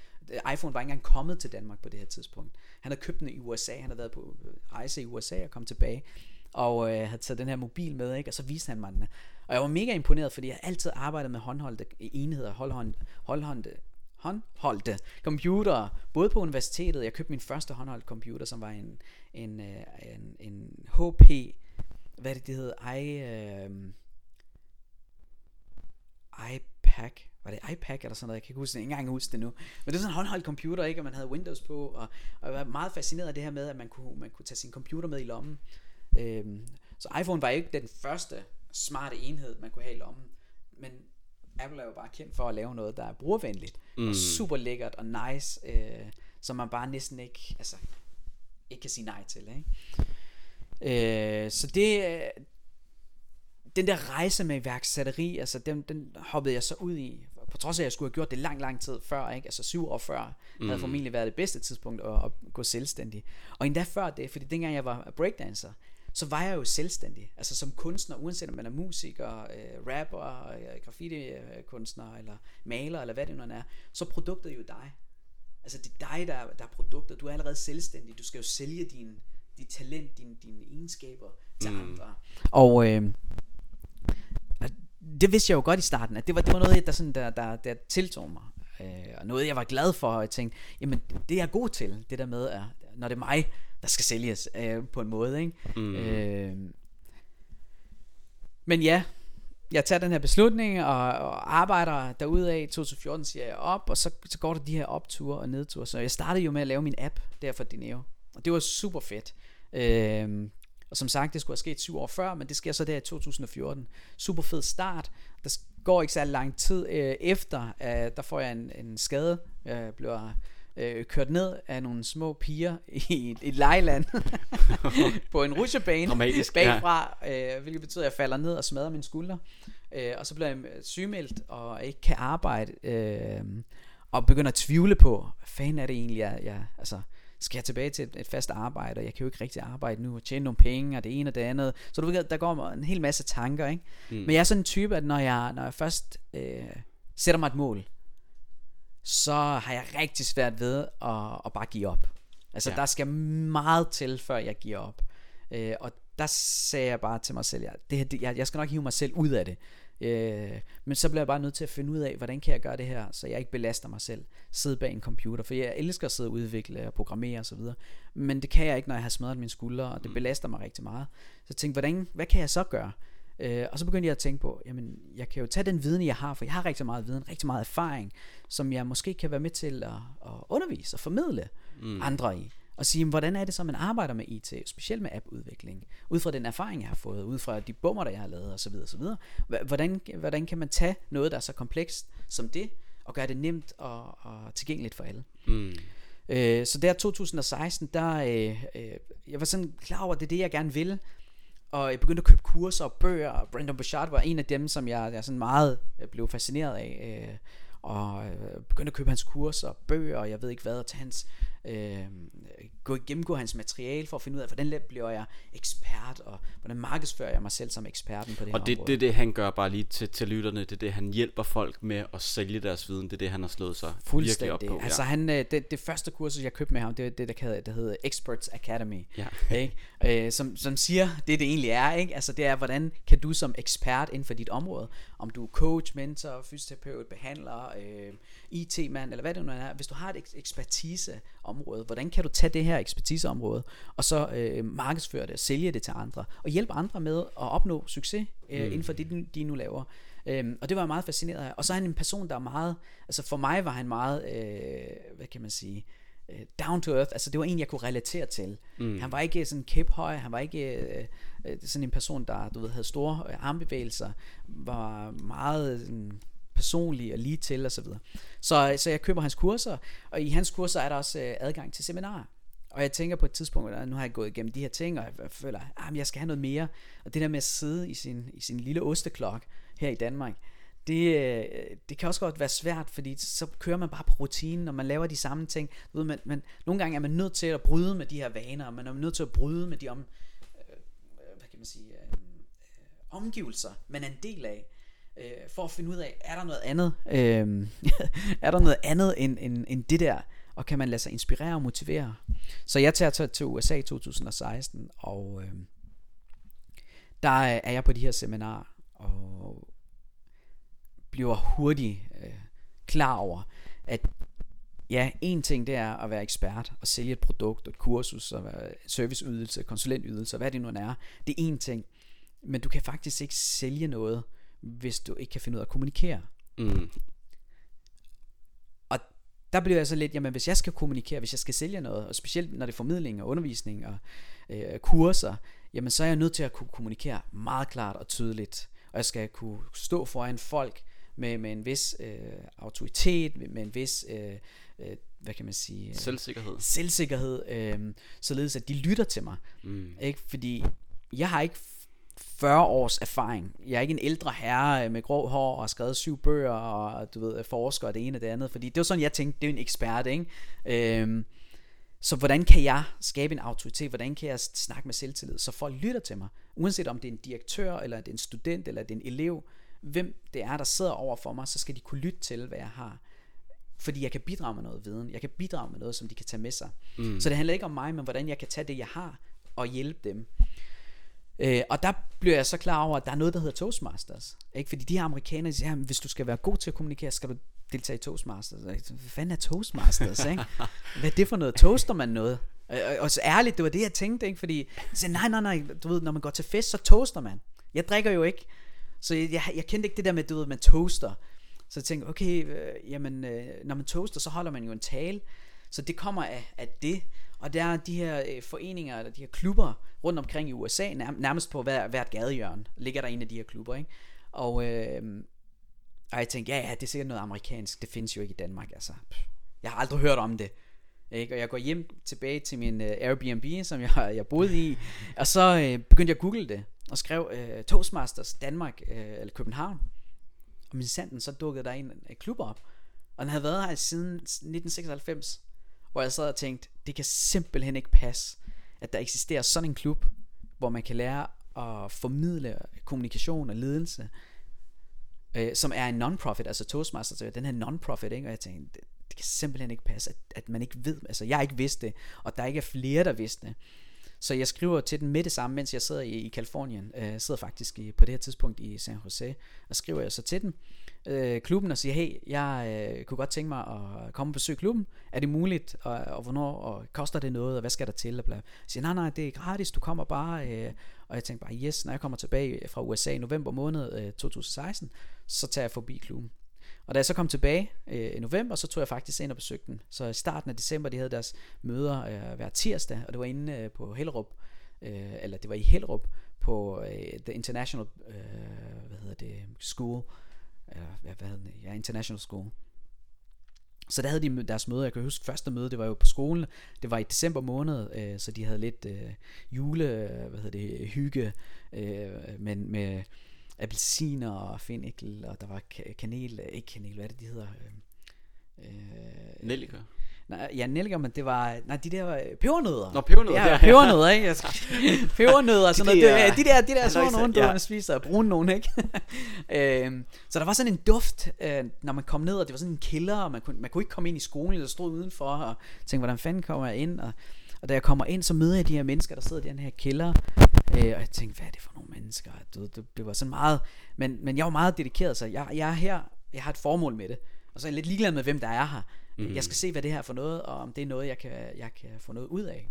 iPhone var ikke engang kommet til Danmark på det her tidspunkt. Han havde købt den i USA, han havde været på øh, rejse i USA og kom tilbage. Og øh, havde taget den her mobil med, ikke? og så viste han mig den. Og jeg var mega imponeret, fordi jeg altid arbejdet med håndholdte enheder, holdhånd, holdhåndte håndholdte computer, både på universitetet. Jeg købte min første håndholdt computer, som var en, en, øh, en, en HP, hvad er det, det hedder? I, øh, uh, iPad. var det iPad eller sådan noget, jeg kan ikke huske det, ikke engang huske det nu. Men det er sådan en håndholdt computer, ikke? og man havde Windows på, og, og jeg var meget fascineret af det her med, at man kunne, man kunne tage sin computer med i lommen. Øhm, så iPhone var ikke den første smarte enhed, man kunne have i lommen, men Apple er jo bare kendt for at lave noget, der er brugervenligt, mm. og super lækkert og nice, øh, som man bare næsten ikke, altså, ikke kan sige nej til. Ikke? Øh, så det, den der rejse med iværksætteri, altså den, den hoppede jeg så ud i, på trods af at jeg skulle have gjort det lang, lang tid før, ikke? altså syv år før, mm. havde formentlig været det bedste tidspunkt at, at gå selvstændig. Og endda før det, fordi dengang jeg var breakdancer, så var jeg jo selvstændig. Altså som kunstner, uanset om man er musiker, øh, rapper, øh, graffiti-kunstner, eller maler, eller hvad det nu er, så er produktet jo dig. Altså det er dig, der, der er produktet. Du er allerede selvstændig. Du skal jo sælge din, dit talent, din, dine egenskaber til mm. andre. Og øh, det vidste jeg jo godt i starten, at det var, det var noget, der, sådan, der, der, der tiltog mig. Øh, og noget, jeg var glad for, og jeg tænkte, jamen, det er jeg god til, det der med, at når det er mig, der skal sælges øh, på en måde. Ikke? Mm. Øh, men ja, jeg tager den her beslutning og, og arbejder derudad. I 2014 siger jeg op, og så, så går der de her opture og nedture. Så jeg startede jo med at lave min app der for Dineo. Og det var super fedt. Øh, og som sagt, det skulle have sket syv år før, men det sker så der i 2014. Super fed start. Der går ikke særlig lang tid øh, efter, øh, der får jeg en, en skade. Jeg bliver øh, kørt ned af nogle små piger i et, et lejeland *laughs* på en rutsjebane Dramatisk, bagfra, ja. øh, hvilket betyder, at jeg falder ned og smadrer mine skuldre. Øh, og så bliver jeg sygemeldt og ikke kan arbejde, øh, og begynder at tvivle på, hvad fanden er det egentlig, jeg, jeg altså, skal jeg tilbage til et, et fast arbejde, og jeg kan jo ikke rigtig arbejde nu, og tjene nogle penge, og det ene og det andet. Så du ved, der går en hel masse tanker, ikke? Mm. Men jeg er sådan en type, at når jeg, når jeg først øh, sætter mig et mål, så har jeg rigtig svært ved at, at bare give op. Altså ja. der skal meget til, før jeg giver op. Øh, og der sagde jeg bare til mig selv, jeg, det, det, jeg, jeg skal nok hive mig selv ud af det. Øh, men så bliver jeg bare nødt til at finde ud af, hvordan kan jeg gøre det her, så jeg ikke belaster mig selv. Sidde bag en computer, for jeg elsker at sidde og udvikle og programmere osv. Men det kan jeg ikke, når jeg har smadret mine skuldre, og det mm. belaster mig rigtig meget. Så jeg tænkte, hvordan, hvad kan jeg så gøre? Øh, og så begyndte jeg at tænke på, jamen, jeg kan jo tage den viden, jeg har, for jeg har rigtig meget viden, rigtig meget erfaring, som jeg måske kan være med til at, at undervise og formidle mm. andre i. Og sige, hvordan er det så, man arbejder med IT, specielt med appudvikling, ud fra den erfaring, jeg har fået, ud fra de bummer, der jeg har lavet osv. osv. Hvordan, hvordan kan man tage noget, der er så komplekst som det, og gøre det nemt og, og tilgængeligt for alle? Mm. Øh, så der 2016, der, øh, øh, jeg var sådan klar over, at det er det, jeg gerne vil, og jeg begyndte at købe kurser og bøger, og Brandon Bouchard var en af dem, som jeg, jeg sådan meget øh, blev fascineret af, øh, og øh, begyndte at købe hans kurser og bøger, og jeg ved ikke hvad, og tage hans øh, gå, gennemgå hans materiale for at finde ud af, hvordan bliver jeg ekspert, og hvordan markedsfører jeg mig selv som eksperten på det og her det, område. det er det, han gør bare lige til, til lytterne, det er det, han hjælper folk med at sælge deres viden, det er det, han har slået sig virkelig op på. Ja. Altså han, øh, det, det første kursus, jeg købte med ham, det er det, der, hedder, der hedder Experts Academy, ja. *laughs* ikke? Øh, som, som siger, det det egentlig er, ikke? Altså det er, hvordan kan du som ekspert inden for dit område, om du er coach, mentor, fysioterapeut, behandler, øh, IT-mand, eller hvad det nu er, hvis du har et ekspertiseområde, hvordan kan du tage det her ekspertiseområde, og så øh, markedsføre det, sælge det til andre, og hjælpe andre med at opnå succes øh, mm. inden for det, de nu laver. Øhm, og det var jeg meget fascineret af. Og så er han en person, der er meget, altså for mig var han meget, øh, hvad kan man sige, øh, down to earth, altså det var en, jeg kunne relatere til. Mm. Han var ikke sådan kæp høj, han var ikke øh, øh, sådan en person, der du ved, havde store øh, armbevægelser, var meget sådan, personlig og lige til osv. Så, så, så jeg køber hans kurser, og i hans kurser er der også øh, adgang til seminarer. Og jeg tænker på et tidspunkt, at nu har jeg gået igennem de her ting, og jeg føler, ah, at jeg skal have noget mere. Og det der med at sidde i sin, i sin lille osteklok her i Danmark, det, øh, det kan også godt være svært, fordi så kører man bare på rutinen, og man laver de samme ting. Du ved, man, man, nogle gange er man nødt til at bryde med de her vaner, og man er nødt til at bryde med de om, øh, øh hvad kan man sige, øh, øh, omgivelser, man er en del af øh, for at finde ud af, er der noget andet, øh, *laughs* er der noget andet end, end, end det der, og kan man lade sig inspirere og motivere. Så jeg tager til, til USA i 2016, og øh, der øh, er jeg på de her seminarer, og bliver hurtigt øh, klar over, at ja, en ting det er at være ekspert og sælge et produkt, et kursus, og serviceydelse, konsulentydelse, hvad det nu er. Det er en ting. Men du kan faktisk ikke sælge noget, hvis du ikke kan finde ud af at kommunikere. Mm. Og der bliver jeg så lidt, jamen hvis jeg skal kommunikere, hvis jeg skal sælge noget, og specielt når det er formidling og undervisning og øh, kurser, jamen så er jeg nødt til at kunne kommunikere meget klart og tydeligt. Og jeg skal kunne stå foran folk med, med en vis øh, autoritet, med, med en vis, øh, øh, hvad kan man sige? Øh, selvsikkerhed. Selvsikkerhed, øh, således at de lytter til mig. Mm. Ikke? Fordi jeg har ikke 40 års erfaring. Jeg er ikke en ældre herre med grå hår og har skrevet syv bøger og du ved, forsker og det ene og det andet. Fordi det var sådan, jeg tænkte, det er en ekspert, ikke? Øhm, så hvordan kan jeg skabe en autoritet? Hvordan kan jeg snakke med selvtillid, så folk lytter til mig? Uanset om det er en direktør, eller det er en student, eller det er en elev, hvem det er, der sidder over for mig, så skal de kunne lytte til, hvad jeg har. Fordi jeg kan bidrage med noget viden. Jeg kan bidrage med noget, som de kan tage med sig. Mm. Så det handler ikke om mig, men hvordan jeg kan tage det, jeg har, og hjælpe dem. Øh, og der bliver jeg så klar over, at der er noget, der hedder Toastmasters. Ikke? Fordi de her amerikanere siger, hvis du skal være god til at kommunikere, skal du deltage i Toastmasters. Hvad fanden er Toastmasters? *laughs* Ikke? Hvad er det for noget? Toaster man noget? Og, så ærligt, det var det, jeg tænkte. Ikke? Fordi jeg sagde, nej, nej, nej. Du ved, når man går til fest, så toaster man. Jeg drikker jo ikke. Så jeg, jeg, jeg kendte ikke det der med, du ved, man toaster. Så jeg tænkte, okay, øh, jamen, øh, når man toaster, så holder man jo en tale. Så det kommer af, af det. Og der er de her øh, foreninger, eller de her klubber rundt omkring i USA, nær, nærmest på hver, hvert gadehjørne, ligger der en af de her klubber. Ikke? Og, øh, og jeg tænkte, ja, ja, det er sikkert noget amerikansk, det findes jo ikke i Danmark. Altså. Jeg har aldrig hørt om det. Ikke? Og jeg går hjem tilbage til min øh, Airbnb, som jeg, *laughs* jeg boede i, og så øh, begyndte jeg at google det, og skrev øh, Toastmasters Danmark, øh, eller København. Og min sanden, så dukkede der en øh, af klub op, og den havde været her siden 1996, hvor jeg sad og tænkte, det kan simpelthen ikke passe, at der eksisterer sådan en klub, hvor man kan lære at formidle kommunikation og ledelse, øh, som er en non-profit, altså Toastmasters, den her non-profit, ikke? og jeg tænkte, det, det kan simpelthen ikke passe, at, at man ikke ved, altså jeg ikke vidste det, og der ikke er flere, der vidste det. Så jeg skriver til den med det samme, mens jeg sidder i, i Kalifornien, øh, sidder faktisk i, på det her tidspunkt i San Jose, og skriver jeg så til den, øh, klubben og siger, hey, jeg øh, kunne godt tænke mig at komme og besøge klubben. Er det muligt? Og, og hvornår? Og koster det noget? Og hvad skal der til? Og bla. Jeg siger, nej, nej, det er gratis. Du kommer bare. Øh, og jeg tænkte bare, yes, når jeg kommer tilbage fra USA i november måned øh, 2016, så tager jeg forbi klubben. Og da jeg så kom tilbage øh, i november, så tog jeg faktisk ind og besøgte den. Så i starten af december, de havde deres møder øh, hver tirsdag, og det var inde øh, på Hellerup, øh, eller det var i Hellerup, på øh, The International øh, hvad hedder det, School, eller hvad, hvad hedder det, ja, International School. Så der havde de deres møde, jeg kan huske første møde, det var jo på skolen, det var i december måned, øh, så de havde lidt øh, jule, hvad hedder det, hygge, øh, men med appelsiner og fennikel, og der var kanel, ikke kanel, hvad er det, de hedder? Øh, Nelliker. Nej, ja, nelliker, men det var, nej, de der øh, pebernødder. Nå, pebernødder, ja. ja. Pebernødder, ikke? *laughs* Jeg pebernødder, sådan De noget. der- de der, de der små nogen, ja. ja. spiser, brune nogen, ikke? *laughs* øhm, så der var sådan en duft, øh, når man kom ned, og det var sådan en kælder, og man kunne, man kunne ikke komme ind i skolen, eller stod udenfor, og tænkte, hvordan fanden kommer jeg ind? Og, og da jeg kommer ind, så møder jeg de her mennesker, der sidder i den her kælder, øh, og jeg tænkte, hvad er det for nogle mennesker? Du, det, det var sådan meget, men, men jeg var meget dedikeret, så jeg, jeg er her, jeg har et formål med det, og så er jeg lidt ligeglad med, hvem der er her. Mm. Jeg skal se, hvad det her er for noget, og om det er noget, jeg kan, jeg kan få noget ud af.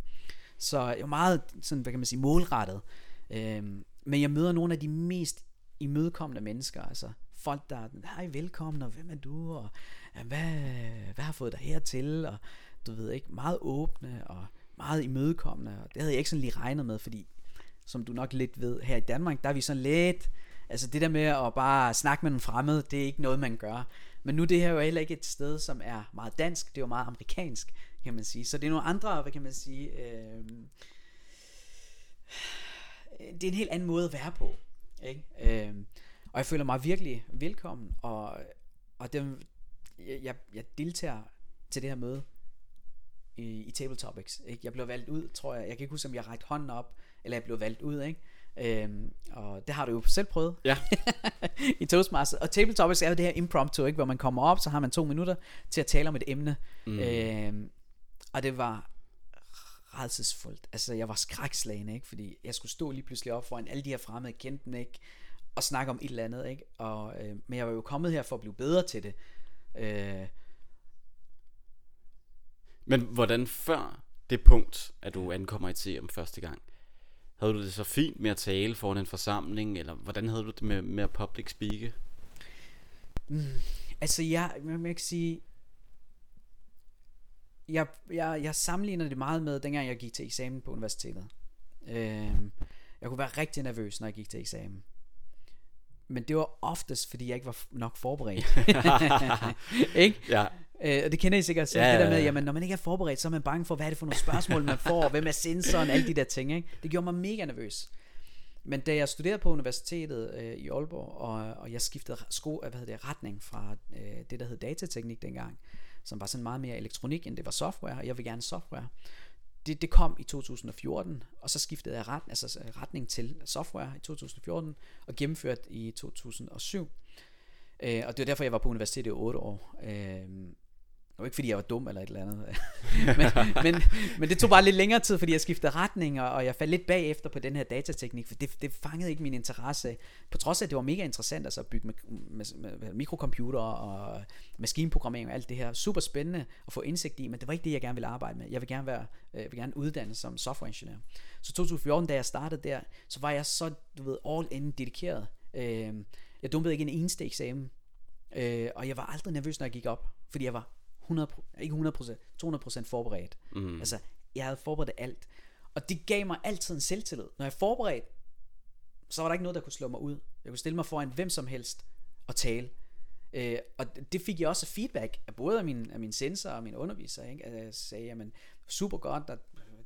Så jeg var meget sådan, hvad kan man sige, målrettet. Øhm, men jeg møder nogle af de mest imødekommende mennesker, altså folk, der er, hej, velkommen, og hvem er du, og ja, hvad, hvad har fået dig hertil, og du ved ikke, meget åbne, og meget imødekommende, og det havde jeg ikke sådan lige regnet med, fordi, som du nok lidt ved, her i Danmark, der er vi sådan lidt, altså det der med at bare snakke med en fremmed, det er ikke noget, man gør. Men nu det her er jo heller ikke et sted, som er meget dansk, det er jo meget amerikansk, kan man sige. Så det er nogle andre, hvad kan man sige, øh, det er en helt anden måde at være på. Ikke? Øh, og jeg føler mig virkelig velkommen, og, og det, jeg, jeg, jeg deltager til det her møde i, i Table Topics. Ikke? Jeg blev valgt ud, tror jeg. Jeg kan ikke huske, om jeg rækte hånden op, eller jeg blev valgt ud. Ikke? Øhm, og det har du jo selv prøvet Ja. *laughs* i Toastmasters. Og Table Topics er jo det her impromptu, ikke? hvor man kommer op, så har man to minutter til at tale om et emne. Mm. Øhm, og det var redselsfuldt. Altså, jeg var skrækslagen, ikke? Fordi jeg skulle stå lige pludselig op foran alle de her fremmede, kendte dem ikke, og snakke om et eller andet, ikke? Og, øh, men jeg var jo kommet her for at blive bedre til det. Øh, Men hvordan før det punkt, at du ankommer i TM første gang, havde du det så fint med at tale foran en forsamling, eller hvordan havde du det med, med at public speake? Altså, jeg, jeg kan sige, jeg, jeg, jeg sammenligner det meget med, dengang jeg gik til eksamen på universitetet. Øhm, jeg kunne være rigtig nervøs, når jeg gik til eksamen. Men det var oftest, fordi jeg ikke var nok forberedt. *laughs* *laughs* ikke? Ja, Øh, og det kender I sikkert selv, Ja, ja, det der med, ja. jamen når man ikke er forberedt, så er man bange for, hvad er det for nogle spørgsmål, man får, hvem er sensoren, alle de der ting, ikke? Det gjorde mig mega nervøs. Men da jeg studerede på universitetet øh, i Aalborg, og, og jeg skiftede sko, hvad hedder det, retning fra øh, det, der hed datateknik dengang, som var sådan meget mere elektronik, end det var software, og jeg vil gerne software. Det, det kom i 2014, og så skiftede jeg ret, altså, retning til software i 2014, og gennemført i 2007. Øh, og det var derfor, jeg var på universitetet i 8 år. Øh, var ikke fordi jeg var dum eller et eller andet. *laughs* men, men, men det tog bare lidt længere tid, fordi jeg skiftede retning, og, og jeg faldt lidt bagefter på den her datateknik, for det, det fangede ikke min interesse. På trods af, at det var mega interessant, altså at bygge med, med, med, med mikrocomputer og maskinprogrammering og alt det her. Super spændende at få indsigt i, men det var ikke det, jeg gerne ville arbejde med. Jeg vil gerne, være, jeg vil gerne uddanne som softwareingeniør. Så 2014, da jeg startede der, så var jeg så, du ved, all in dedikeret. Øh, jeg dumpede ikke en eneste eksamen. Øh, og jeg var aldrig nervøs, når jeg gik op, fordi jeg var 100, ikke 100%, 200% forberedt. Mm. Altså, jeg havde forberedt alt. Og det gav mig altid en selvtillid. Når jeg forberedt, så var der ikke noget, der kunne slå mig ud. Jeg kunne stille mig foran hvem som helst og tale. Øh, og det fik jeg også feedback af både af min, af min sensor og min underviser. Ikke? At jeg sagde, jamen, super godt, der,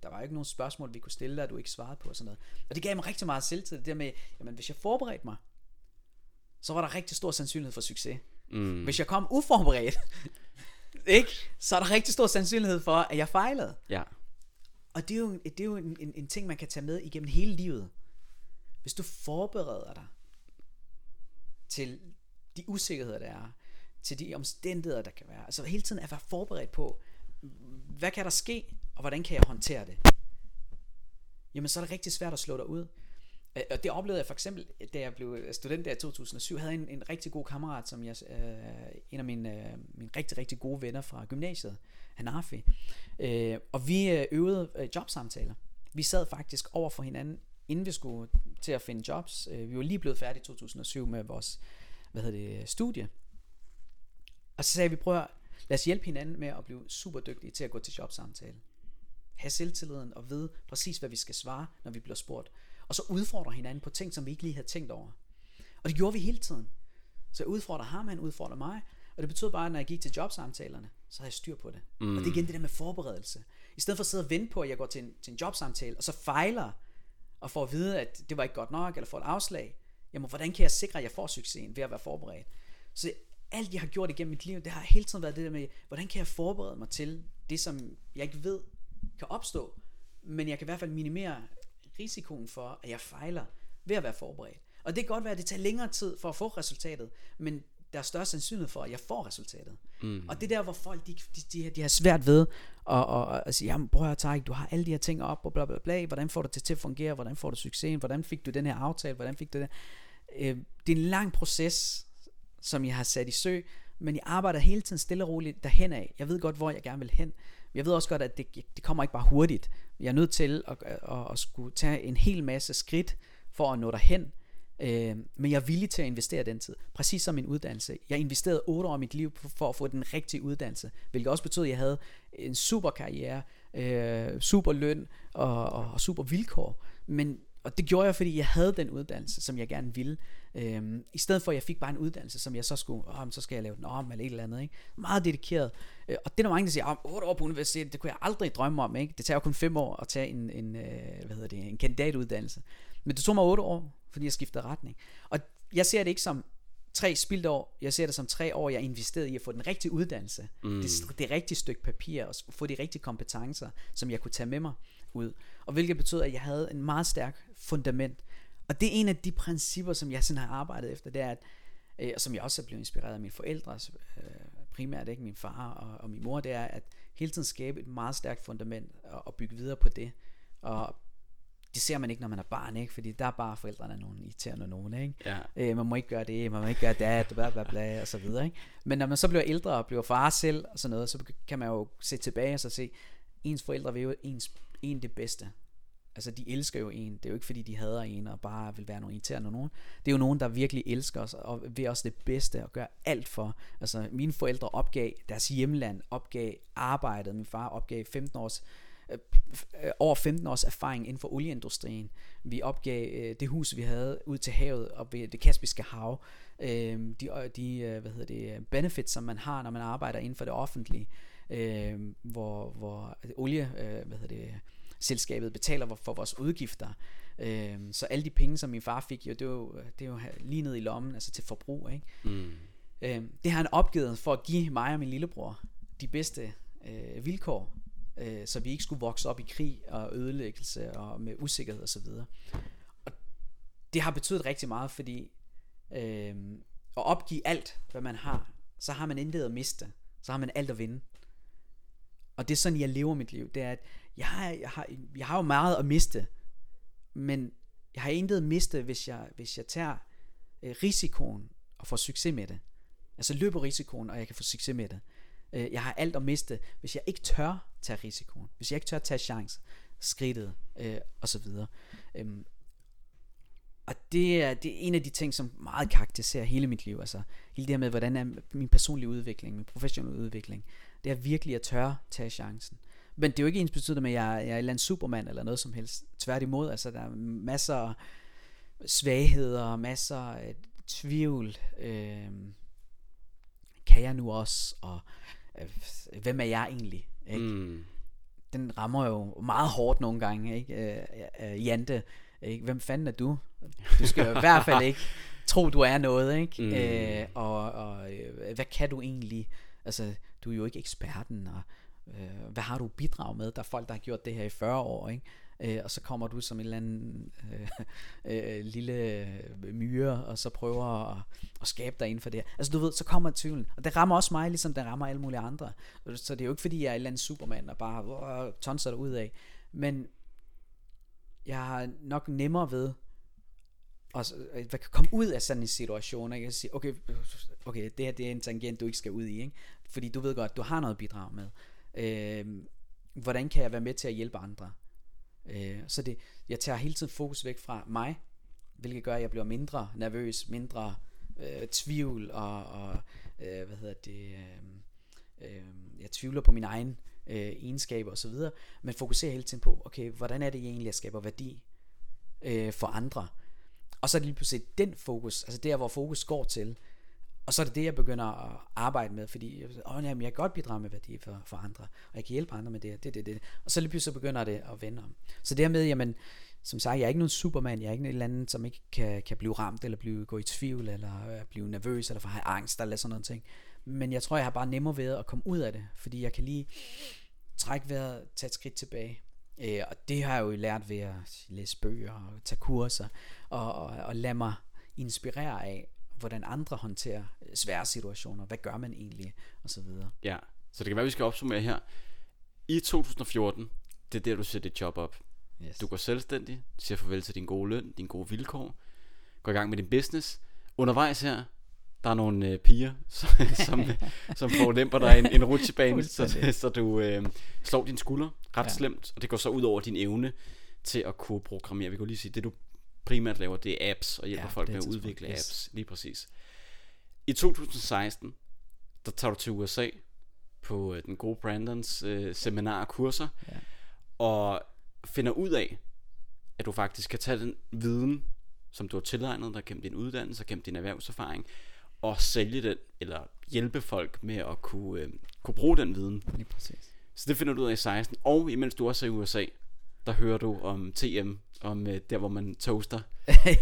der var ikke nogen spørgsmål, vi kunne stille dig, du ikke svarede på og sådan noget. Og det gav mig rigtig meget selvtillid. Det der med, jamen, hvis jeg forberedte mig, så var der rigtig stor sandsynlighed for succes. Mm. Hvis jeg kom uforberedt, ikke? så er der rigtig stor sandsynlighed for, at jeg fejlede. Ja. Og det er jo, det er jo en, en, en ting, man kan tage med igennem hele livet. Hvis du forbereder dig til de usikkerheder, der er, til de omstændigheder, der kan være. Altså hele tiden at være forberedt på, hvad kan der ske, og hvordan kan jeg håndtere det? Jamen så er det rigtig svært at slå dig ud. Øh, og det oplevede jeg for eksempel, da jeg blev student der i 2007, havde jeg en, en rigtig god kammerat, som jeg, øh, en af mine, øh, mine rigtig, rigtig gode venner fra gymnasiet, Hanafi. Øh, og vi øh, øvede øh, jobsamtaler. Vi sad faktisk over for hinanden, inden vi skulle til at finde jobs. Øh, vi var lige blevet færdige i 2007 med vores hvad hedder det, studie. Og så sagde vi, prøv at lad os hjælpe hinanden med at blive super dygtige til at gå til jobsamtale. have selvtilliden og vide præcis, hvad vi skal svare, når vi bliver spurgt og så udfordre hinanden på ting, som vi ikke lige havde tænkt over. Og det gjorde vi hele tiden. Så jeg udfordrer ham, han udfordrer mig, og det betød bare, at når jeg gik til jobsamtalerne, så havde jeg styr på det. Mm. Og det er igen det der med forberedelse. I stedet for at sidde og vente på, at jeg går til en, til en jobsamtale, og så fejler, og får at vide, at det var ikke godt nok, eller får et afslag, jamen hvordan kan jeg sikre, at jeg får succesen ved at være forberedt? Så alt jeg har gjort igennem mit liv, det har hele tiden været det der med, hvordan kan jeg forberede mig til det, som jeg ikke ved kan opstå, men jeg kan i hvert fald minimere risikoen for, at jeg fejler ved at være forberedt. Og det kan godt være, at det tager længere tid for at få resultatet, men der er større sandsynlighed for, at jeg får resultatet. Mm. Og det er der, hvor folk de, de, de, de har svært ved at, at, at sige, jamen prøv at tage, du har alle de her ting op, og bla bla bla, hvordan får du det til at fungere, hvordan får du succesen, hvordan fik du den her aftale, hvordan fik du det øh, Det er en lang proces, som jeg har sat i sø, men jeg arbejder hele tiden stille og roligt derhen af. Jeg ved godt, hvor jeg gerne vil hen, jeg ved også godt, at det, det kommer ikke bare hurtigt. Jeg er nødt til at, at, at, skulle tage en hel masse skridt for at nå derhen. Øh, men jeg er villig til at investere den tid. Præcis som min uddannelse. Jeg investerede 8 år af mit liv for at få den rigtige uddannelse. Hvilket også betød, at jeg havde en super karriere, øh, super løn og, og, og super vilkår. Men og det gjorde jeg, fordi jeg havde den uddannelse, som jeg gerne ville. Øhm, I stedet for, at jeg fik bare en uddannelse, som jeg så skulle, åh, så skal jeg lave den om, eller et eller andet. Ikke? Meget dedikeret. Øh, og det er der mange, der siger, åh, 8 år på universitetet, det kunne jeg aldrig drømme om. Ikke? Det tager jo kun 5 år at tage en, en, øh, hvad hedder det, en kandidatuddannelse. Men det tog mig 8 år, fordi jeg skiftede retning. Og jeg ser det ikke som tre spildt år. Jeg ser det som tre år, jeg investerede i at få den rigtige uddannelse. Mm. Det, det rigtige stykke papir, og få de rigtige kompetencer, som jeg kunne tage med mig ud. Og hvilket betød, at jeg havde en meget stærk fundament. Og det er en af de principper, som jeg sådan har arbejdet efter, det er, at, øh, og som jeg også er blevet inspireret af mine forældre, øh, primært ikke min far og, og min mor, det er at hele tiden skabe et meget stærkt fundament og, og bygge videre på det. Og det ser man ikke, når man er barn, ikke? Fordi der er bare forældrene nogle irriterende nogen, ikke? Ja. Øh, man må ikke gøre det, man må ikke gøre det, bla bla bla, og så videre, ikke? Men når man så bliver ældre og bliver far selv, og sådan noget, så kan man jo se tilbage og så se, ens forældre vil jo ens, en det bedste. Altså de elsker jo en, det er jo ikke fordi de hader en og bare vil være nogen irriterende nogen. Det er jo nogen, der virkelig elsker os og vil os det bedste og gør alt for. Altså mine forældre opgav deres hjemland, opgav arbejdet, min far opgav 15 års øh, øh over 15 års erfaring inden for olieindustrien. Vi opgav øh, det hus, vi havde ud til havet og ved det Kaspiske hav. Øh, de øh, de øh, hvad hedder det, benefits, som man har, når man arbejder inden for det offentlige, øh, hvor, hvor olie, øh, hvad hedder det, selskabet betaler for vores udgifter. Øh, så alle de penge, som min far fik, jo, det, er jo, det er jo lige ned i lommen, altså til forbrug. Ikke? Mm. Øh, det har han opgivet for at give mig og min lillebror de bedste øh, vilkår, øh, så vi ikke skulle vokse op i krig og ødelæggelse og med usikkerhed osv. Og det har betydet rigtig meget, fordi øh, at opgive alt, hvad man har, så har man intet at miste, så har man alt at vinde og det er sådan, jeg lever mit liv, det er, at jeg har, jeg har, jeg har jo meget at miste, men jeg har intet at miste, hvis jeg, hvis jeg tager øh, risikoen og får succes med det. Altså løber risikoen, og jeg kan få succes med det. Øh, jeg har alt at miste, hvis jeg ikke tør tage risikoen. Hvis jeg ikke tør tage chance, skridtet øh, og så videre. Øhm, og det er, det er en af de ting, som meget karakteriserer hele mit liv. Altså hele det her med, hvordan er min personlige udvikling, min professionelle udvikling. Det er virkelig at tørre tage chancen. Men det er jo ikke ens betydende med, at jeg, jeg er en eller anden supermand eller noget som helst. Tværtimod, altså der er masser af svagheder, masser af tvivl. Øh, kan jeg nu også? Og øh, hvem er jeg egentlig? Ikke? Mm. Den rammer jo meget hårdt nogle gange, ikke? Øh, øh, Jante, ikke? hvem fanden er du? Du skal i hvert fald ikke *laughs* tro, du er noget, ikke? Mm. Øh, og og øh, hvad kan du egentlig? Altså, du er jo ikke eksperten, og øh, hvad har du bidrag med? Der er folk, der har gjort det her i 40 år, ikke? Øh, og så kommer du som en eller anden øh, *laughs* øh, lille myre, og så prøver at, at skabe dig inden for det her. Altså du ved, så kommer tvivlen. Og det rammer også mig, ligesom det rammer alle mulige andre. Så det er jo ikke fordi, jeg er en eller anden supermand, og bare tonser dig ud af. Men jeg har nok nemmere ved og øh, hvad kan komme ud af sådan en situation, og Jeg sige, okay, okay, det her det er en tangent, du ikke skal ud i, ikke? Fordi du ved godt, du har noget bidrag med. Øh, hvordan kan jeg være med til at hjælpe andre? Øh, så det, jeg tager hele tiden fokus væk fra mig, hvilket gør, at jeg bliver mindre nervøs, mindre øh, tvivl og, og øh, hvad hedder det, øh, øh, jeg tvivler på min egen øh, øh, egenskaber osv., men fokuserer hele tiden på, okay, hvordan er det egentlig, jeg skaber værdi øh, for andre? Og så er det lige pludselig den fokus, altså der, hvor fokus går til, og så er det det, jeg begynder at arbejde med, fordi åh, jamen, jeg kan godt bidrage med værdi for, for andre, og jeg kan hjælpe andre med det, det, det, det. Og så lige pludselig begynder det at vende om. Så dermed, jamen, som sagt, jeg er ikke nogen supermand, jeg er ikke en eller anden, som ikke kan, kan blive ramt, eller blive, gå i tvivl, eller øh, blive nervøs, eller få have angst, eller sådan noget ting. Men jeg tror, jeg har bare nemmere ved at komme ud af det, fordi jeg kan lige trække vejret, tage et skridt tilbage. Øh, og det har jeg jo lært ved at læse bøger og tage kurser, og, og, og lade mig inspirere af, hvordan andre håndterer øh, svære situationer, hvad gør man egentlig, og så videre. Ja, så det kan være, vi skal opsummere her. I 2014, det er der, du sætter dit job op. Yes. Du går selvstændig, siger farvel til din gode løn, dine gode vilkår, går i gang med din business. Undervejs her, der er nogle øh, piger, *laughs* som, som, *laughs* som får dig en, en rutsjebane, så, så du øh, slår din skulder ret ja. slemt, og det går så ud over din evne til at kunne programmere. Vi kan lige sige, det du primært laver, det er apps, og hjælper ja, folk med at udvikle yes. apps, lige præcis. I 2016, der tager du til USA på øh, den gode Brandons øh, seminar og kurser, ja. og finder ud af, at du faktisk kan tage den viden, som du har tilegnet dig gennem din uddannelse og gennem din erhvervserfaring, og sælge den, eller hjælpe folk med at kunne, øh, kunne bruge den viden. Lige præcis. Så det finder du ud af i 16, og imens du også er i USA, der hører du om TM, om øh, der hvor man toaster.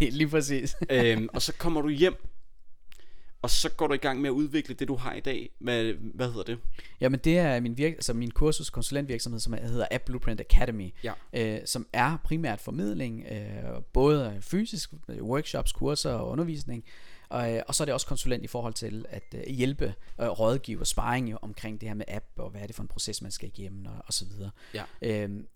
*laughs* Lige præcis. *laughs* øhm, og så kommer du hjem, og så går du i gang med at udvikle det du har i dag. Hvad, hvad hedder det? Jamen det er min, virk- altså min kursus konsulentvirksomhed, som hedder App Blueprint Academy, ja. øh, som er primært formidling, øh, både fysisk, workshops, kurser og undervisning, og, øh, og så er det også konsulent i forhold til at øh, hjælpe øh, rådgive og sparring omkring det her med app, og hvad er det for en proces, man skal igennem, og, og så videre. Ja. Øhm,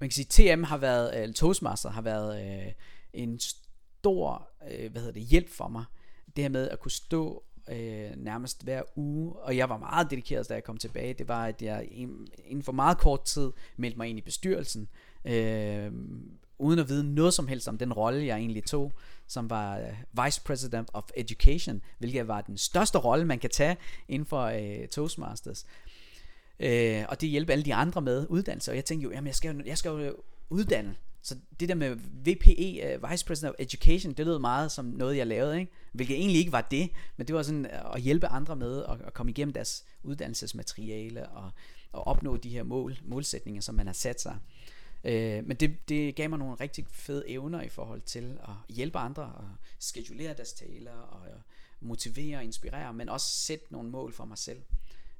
man kan sige, TM har været, eller Toastmaster har været øh, en stor, øh, hvad hedder det, hjælp for mig. Det her med at kunne stå øh, nærmest hver uge, og jeg var meget dedikeret, da jeg kom tilbage, det var, at jeg inden for meget kort tid meldte mig ind i bestyrelsen, øh, uden at vide noget som helst om den rolle, jeg egentlig tog, som var øh, Vice President of Education, hvilket var den største rolle, man kan tage inden for øh, Toastmasters. Øh, og det hjælper alle de andre med uddannelse. Og jeg tænkte jo, jamen jeg skal jo, jeg skal jo uddanne. Så det der med VPE, uh, øh, Vice President of Education, det lød meget som noget, jeg lavede, ikke? hvilket egentlig ikke var det, men det var sådan øh, at hjælpe andre med at, at komme igennem deres uddannelsesmateriale og, og opnå de her mål, målsætninger, som man har sat sig. Øh, men det, det gav mig nogle rigtig fede evner i forhold til at hjælpe andre og skedulere deres taler og motivere og inspirere, men også sætte nogle mål for mig selv.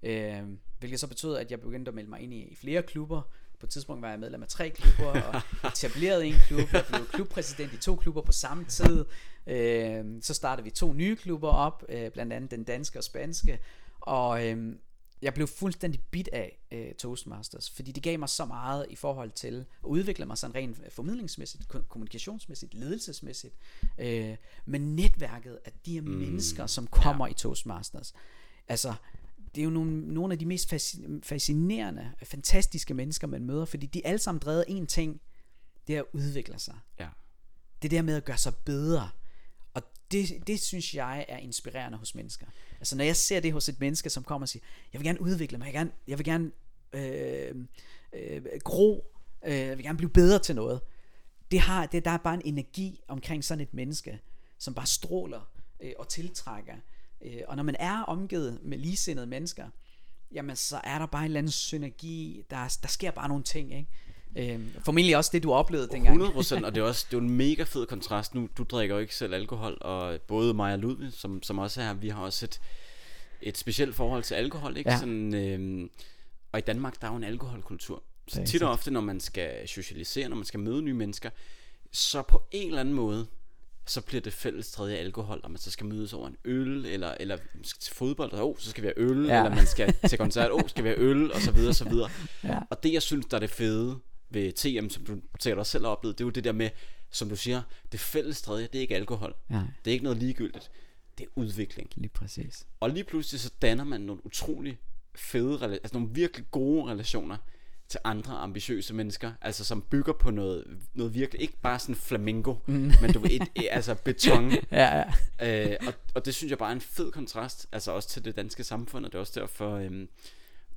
Øh, hvilket så betød, at jeg begyndte at melde mig ind i, i flere klubber. På et tidspunkt var jeg medlem af tre klubber, og *laughs* etableret en klub. Jeg blev klubpræsident i to klubber på samme tid. Øh, så startede vi to nye klubber op, øh, blandt andet den danske og spanske. Og, øh, jeg blev fuldstændig bit af øh, Toastmasters, fordi det gav mig så meget i forhold til at udvikle mig sådan rent formidlingsmæssigt, kommunikationsmæssigt, ledelsesmæssigt, øh, men netværket af de her mm. mennesker, som kommer ja. i Toastmasters. Altså, det er jo nogle, nogle af de mest fascinerende, fantastiske mennesker, man møder, fordi de alle sammen drevet en ting, det er at udvikle sig. Ja. Det der med at gøre sig bedre. Og det, det synes jeg er inspirerende hos mennesker. Altså når jeg ser det hos et menneske, som kommer og siger, jeg vil gerne udvikle mig, jeg vil gerne, jeg vil gerne øh, øh, gro, øh, jeg vil gerne blive bedre til noget. Det har, det, der er bare en energi omkring sådan et menneske, som bare stråler øh, og tiltrækker. Øh, og når man er omgivet med ligesindede mennesker, jamen så er der bare en eller anden synergi, der, der sker bare nogle ting, ikke? Øh, formentlig også det, du oplevede dengang. 100%, og det er også det er en mega fed kontrast. Nu, du drikker jo ikke selv alkohol, og både mig og Ludvig, som, som også er her, vi har også et, et specielt forhold til alkohol, ikke? Ja. Sådan, øh, og i Danmark, der er jo en alkoholkultur. Så tit og ofte, når man skal socialisere, når man skal møde nye mennesker, så på en eller anden måde, så bliver det fælles tredje alkohol, og man så skal mødes over en øl, eller, eller skal til fodbold, og oh, så skal vi have øl, ja. eller man skal til koncert, oh, skal vi have øl, og så videre, og så videre. *laughs* Ja. Og det, jeg synes, der er det fede ved TM, som du sikkert også selv har oplevet, det er jo det der med, som du siger, det fælles tredje, det er ikke alkohol. Ja. Det er ikke noget ligegyldigt. Det er udvikling. Lige præcis. Og lige pludselig så danner man nogle utrolig fede, altså nogle virkelig gode relationer til andre ambitiøse mennesker, altså som bygger på noget, noget virkelig, ikke bare sådan flamingo, mm. men du ved, et, et, altså beton. *laughs* ja, ja. Øh, og, og det synes jeg bare er en fed kontrast, altså også til det danske samfund, og det er også derfor, øhm,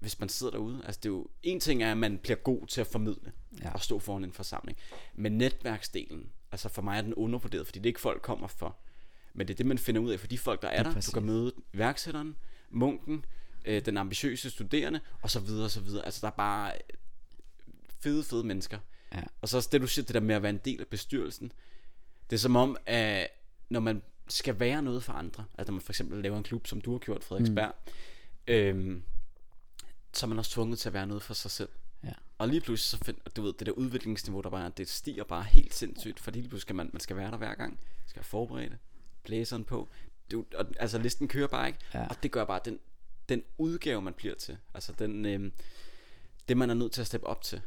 hvis man sidder derude, altså det er jo, en ting er, at man bliver god til at formidle, ja. og stå foran en forsamling, men netværksdelen, altså for mig er den undervurderet, fordi det er ikke folk kommer for, men det er det, man finder ud af, for de folk, der er, er der, præcis. du kan møde værksætteren, munken, øh, den ambitiøse studerende, og så videre, og så videre. Altså der er bare fede, fede mennesker. Ja. Og så også det, du siger, det der med at være en del af bestyrelsen. Det er som om, at når man skal være noget for andre, altså når man for eksempel laver en klub, som du har gjort, Frederiksberg, mm. øhm, så er man også tvunget til at være noget for sig selv. Ja. Og lige pludselig så find, du ved, det der udviklingsniveau, der bare, det stiger bare helt sindssygt, fordi lige pludselig skal man, man skal være der hver gang, skal have forberedt blæseren på, du, og, altså listen kører bare ikke, ja. og det gør bare den, den udgave, man bliver til, altså den, øhm, det man er nødt til at steppe op til,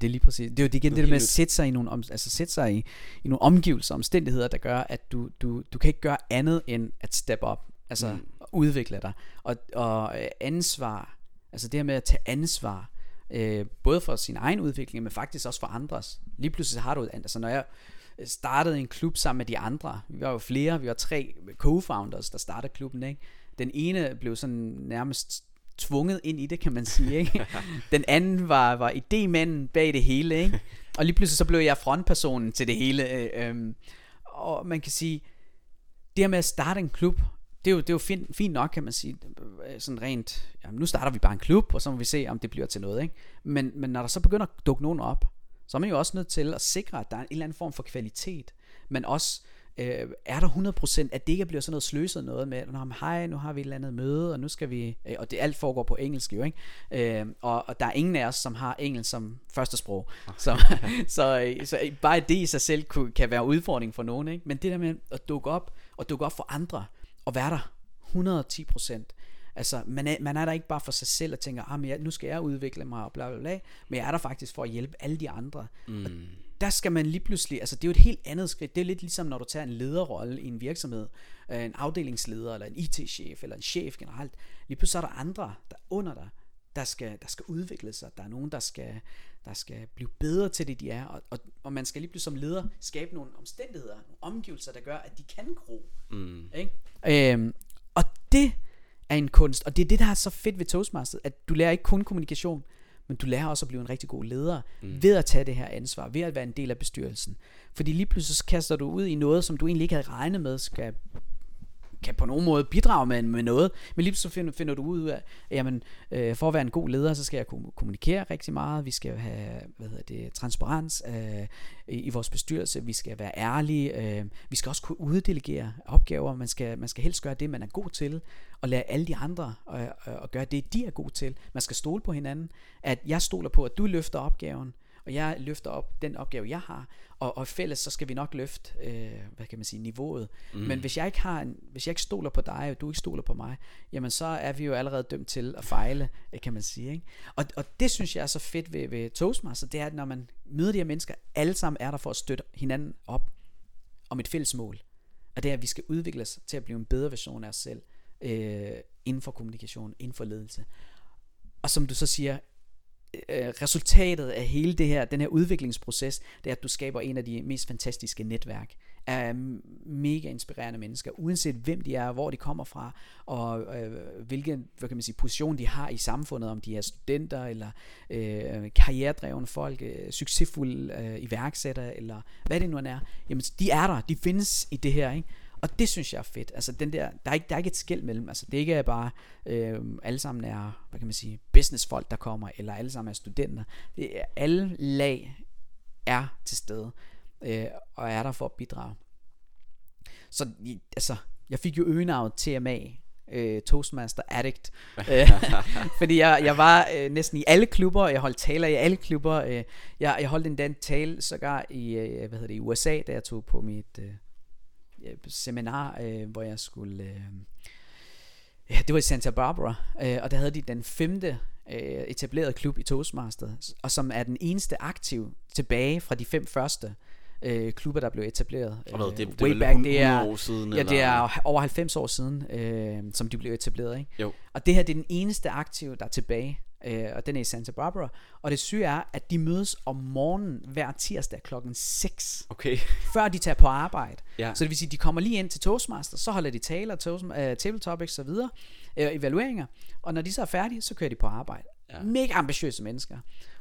det er lige præcis. Det er jo igen det der med at sætte sig i nogle, om, altså sætte sig i, i nogle omgivelser, omstændigheder, der gør, at du, du, du kan ikke gøre andet end at step op. Altså mm. udvikle dig. Og, og øh, ansvar, altså det her med at tage ansvar, øh, både for sin egen udvikling, men faktisk også for andres. Lige pludselig har du, altså når jeg startede en klub sammen med de andre, vi var jo flere, vi var tre co-founders, der startede klubben, ikke? Den ene blev sådan nærmest tvunget ind i det, kan man sige. Ikke? *laughs* Den anden var, var idémanden bag det hele. Ikke? Og lige pludselig så blev jeg frontpersonen til det hele. Øh, øhm, og man kan sige, det her med at starte en klub, det er jo, det er jo fint, fint nok, kan man sige. Sådan rent, jamen nu starter vi bare en klub, og så må vi se, om det bliver til noget. Ikke? Men, men når der så begynder at dukke nogen op, så er man jo også nødt til at sikre, at der er en eller anden form for kvalitet, men også øh, er der 100% at det ikke bliver sådan noget sløset noget med, Nå, hej, nu har vi et eller andet møde, og nu skal vi, øh, og det alt foregår på engelsk jo, ikke? Øh, og, og der er ingen af os, som har engelsk som første sprog, så, *laughs* så, øh, så bare det i sig selv kunne, kan være udfordring for nogen, ikke? Men det der med at dukke op, og dukke op for andre, og være der 110%, Altså, man er, man er der ikke bare for sig selv og tænker, ah, men jeg, nu skal jeg udvikle mig og bla bla bla, men jeg er der faktisk for at hjælpe alle de andre. Mm. Og der skal man lige pludselig, altså det er jo et helt andet skridt. Det er lidt ligesom når du tager en lederrolle i en virksomhed, øh, en afdelingsleder eller en IT-chef eller en chef generelt. Lige pludselig er der andre der under dig, der skal, der skal udvikle sig. Der er nogen, der skal, der skal blive bedre til det, de er. Og, og, og man skal lige pludselig som leder skabe nogle omstændigheder, nogle omgivelser, der gør, at de kan gro. Mm. Ikke? Øhm, og det er en kunst, og det er det, der er så fedt ved Toastmasters, at du lærer ikke kun kommunikation, men du lærer også at blive en rigtig god leder mm. ved at tage det her ansvar, ved at være en del af bestyrelsen. Fordi lige pludselig kaster du ud i noget, som du egentlig ikke havde regnet med skal kan på nogen måde bidrage med, med noget, men lige så finder, finder du ud af, at jamen, øh, for at være en god leder, så skal jeg kunne kommunikere rigtig meget, vi skal have hvad hedder det, transparens øh, i, i vores bestyrelse, vi skal være ærlige, øh, vi skal også kunne uddelegere opgaver, man skal, man skal helst gøre det, man er god til, og lade alle de andre øh, øh, gøre det, de er gode til. Man skal stole på hinanden, at jeg stoler på, at du løfter opgaven, og jeg løfter op den opgave, jeg har, og, og fælles, så skal vi nok løfte, øh, hvad kan man sige, niveauet. Mm. Men hvis jeg ikke har en, hvis jeg ikke stoler på dig, og du ikke stoler på mig, jamen så er vi jo allerede dømt til at fejle, øh, kan man sige. Ikke? Og, og det synes jeg er så fedt ved, ved Toastmaster, det er, at når man møder de her mennesker, alle sammen er der for at støtte hinanden op om et fælles mål. Og det er, at vi skal udvikle os til at blive en bedre version af os selv, øh, inden for kommunikation, inden for ledelse. Og som du så siger, øh, resultatet af hele det her, den her udviklingsproces, det er, at du skaber en af de mest fantastiske netværk af mega inspirerende mennesker, uanset hvem de er, hvor de kommer fra, og øh, hvilken hvad kan man sige, position de har i samfundet, om de er studenter, eller øh, karrieredrevne folk, øh, succesfulde øh, iværksættere, eller hvad det nu end er. Jamen, de er der, de findes i det her, ikke? Og det synes jeg er fedt. Altså den der, der er ikke, der er ikke et skæld mellem. Altså det ikke er bare øh, alle sammen er, hvad kan man sige, businessfolk der kommer, eller alle sammen er studenter. Det er, alle lag er til stede øh, og er der for at bidrage. Så altså, jeg fik jo øgenavnet TMA, øh, Toastmaster Addict. Øh, *laughs* fordi jeg, jeg var øh, næsten i alle klubber, jeg holdt taler i alle klubber. Øh, jeg, jeg holdt en dan tale sågar i, øh, hvad hedder det, i USA, da jeg tog på mit øh, seminar, øh, hvor jeg skulle... Øh, ja, det var i Santa Barbara, øh, og der havde de den femte øh, etablerede klub i Toastmasters, og som er den eneste aktiv tilbage fra de fem første øh, klubber, der blev etableret. Og hvad, det, øh, det, way det back, det er, år siden? Ja, det er over 90 år siden, øh, som de blev etableret. Ikke? Jo. Og det her det er den eneste aktive, der er tilbage, øh, og den er i Santa Barbara. Og det syge er, at de mødes om morgenen hver tirsdag klokken 6. Okay. Før de tager på arbejde. Ja. Så det vil sige, at de kommer lige ind til Toastmaster, så holder de taler, toast, uh, table topics og videre, uh, evalueringer. Og når de så er færdige, så kører de på arbejde. Ja. Mega ambitiøse mennesker.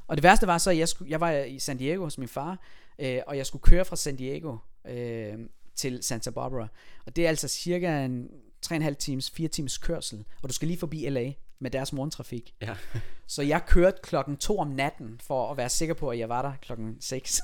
Og det værste var så, at jeg, skulle, jeg var i San Diego hos min far, øh, og jeg skulle køre fra San Diego øh, til Santa Barbara. Og det er altså cirka en 3,5 times, 4 times kørsel, og du skal lige forbi LA med deres morgentrafik. Ja. *laughs* så jeg kørte klokken 2 om natten, for at være sikker på, at jeg var der klokken 6.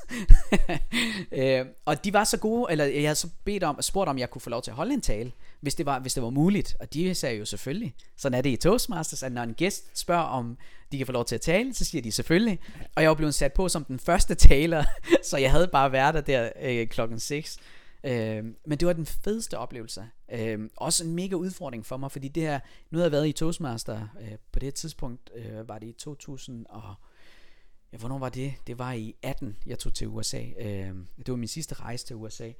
*laughs* øh, og de var så gode, eller jeg havde så bedt om, spurgt om, jeg kunne få lov til at holde en tale, hvis det var, hvis det var muligt. Og de sagde jo selvfølgelig, sådan er det i Toastmasters, at når en gæst spørger, om de kan få lov til at tale, så siger de selvfølgelig. Og jeg var blevet sat på som den første taler, *laughs* så jeg havde bare været der, der øh, klokken 6. Øh, men det var den fedeste oplevelse. Øh, også en mega udfordring for mig, fordi det her, nu havde jeg været i Toastmaster øh, på det tidspunkt, øh, var det i 2000 og ja, hvornår var det? Det var i 18, jeg tog til USA. Øh, det var min sidste rejse til USA.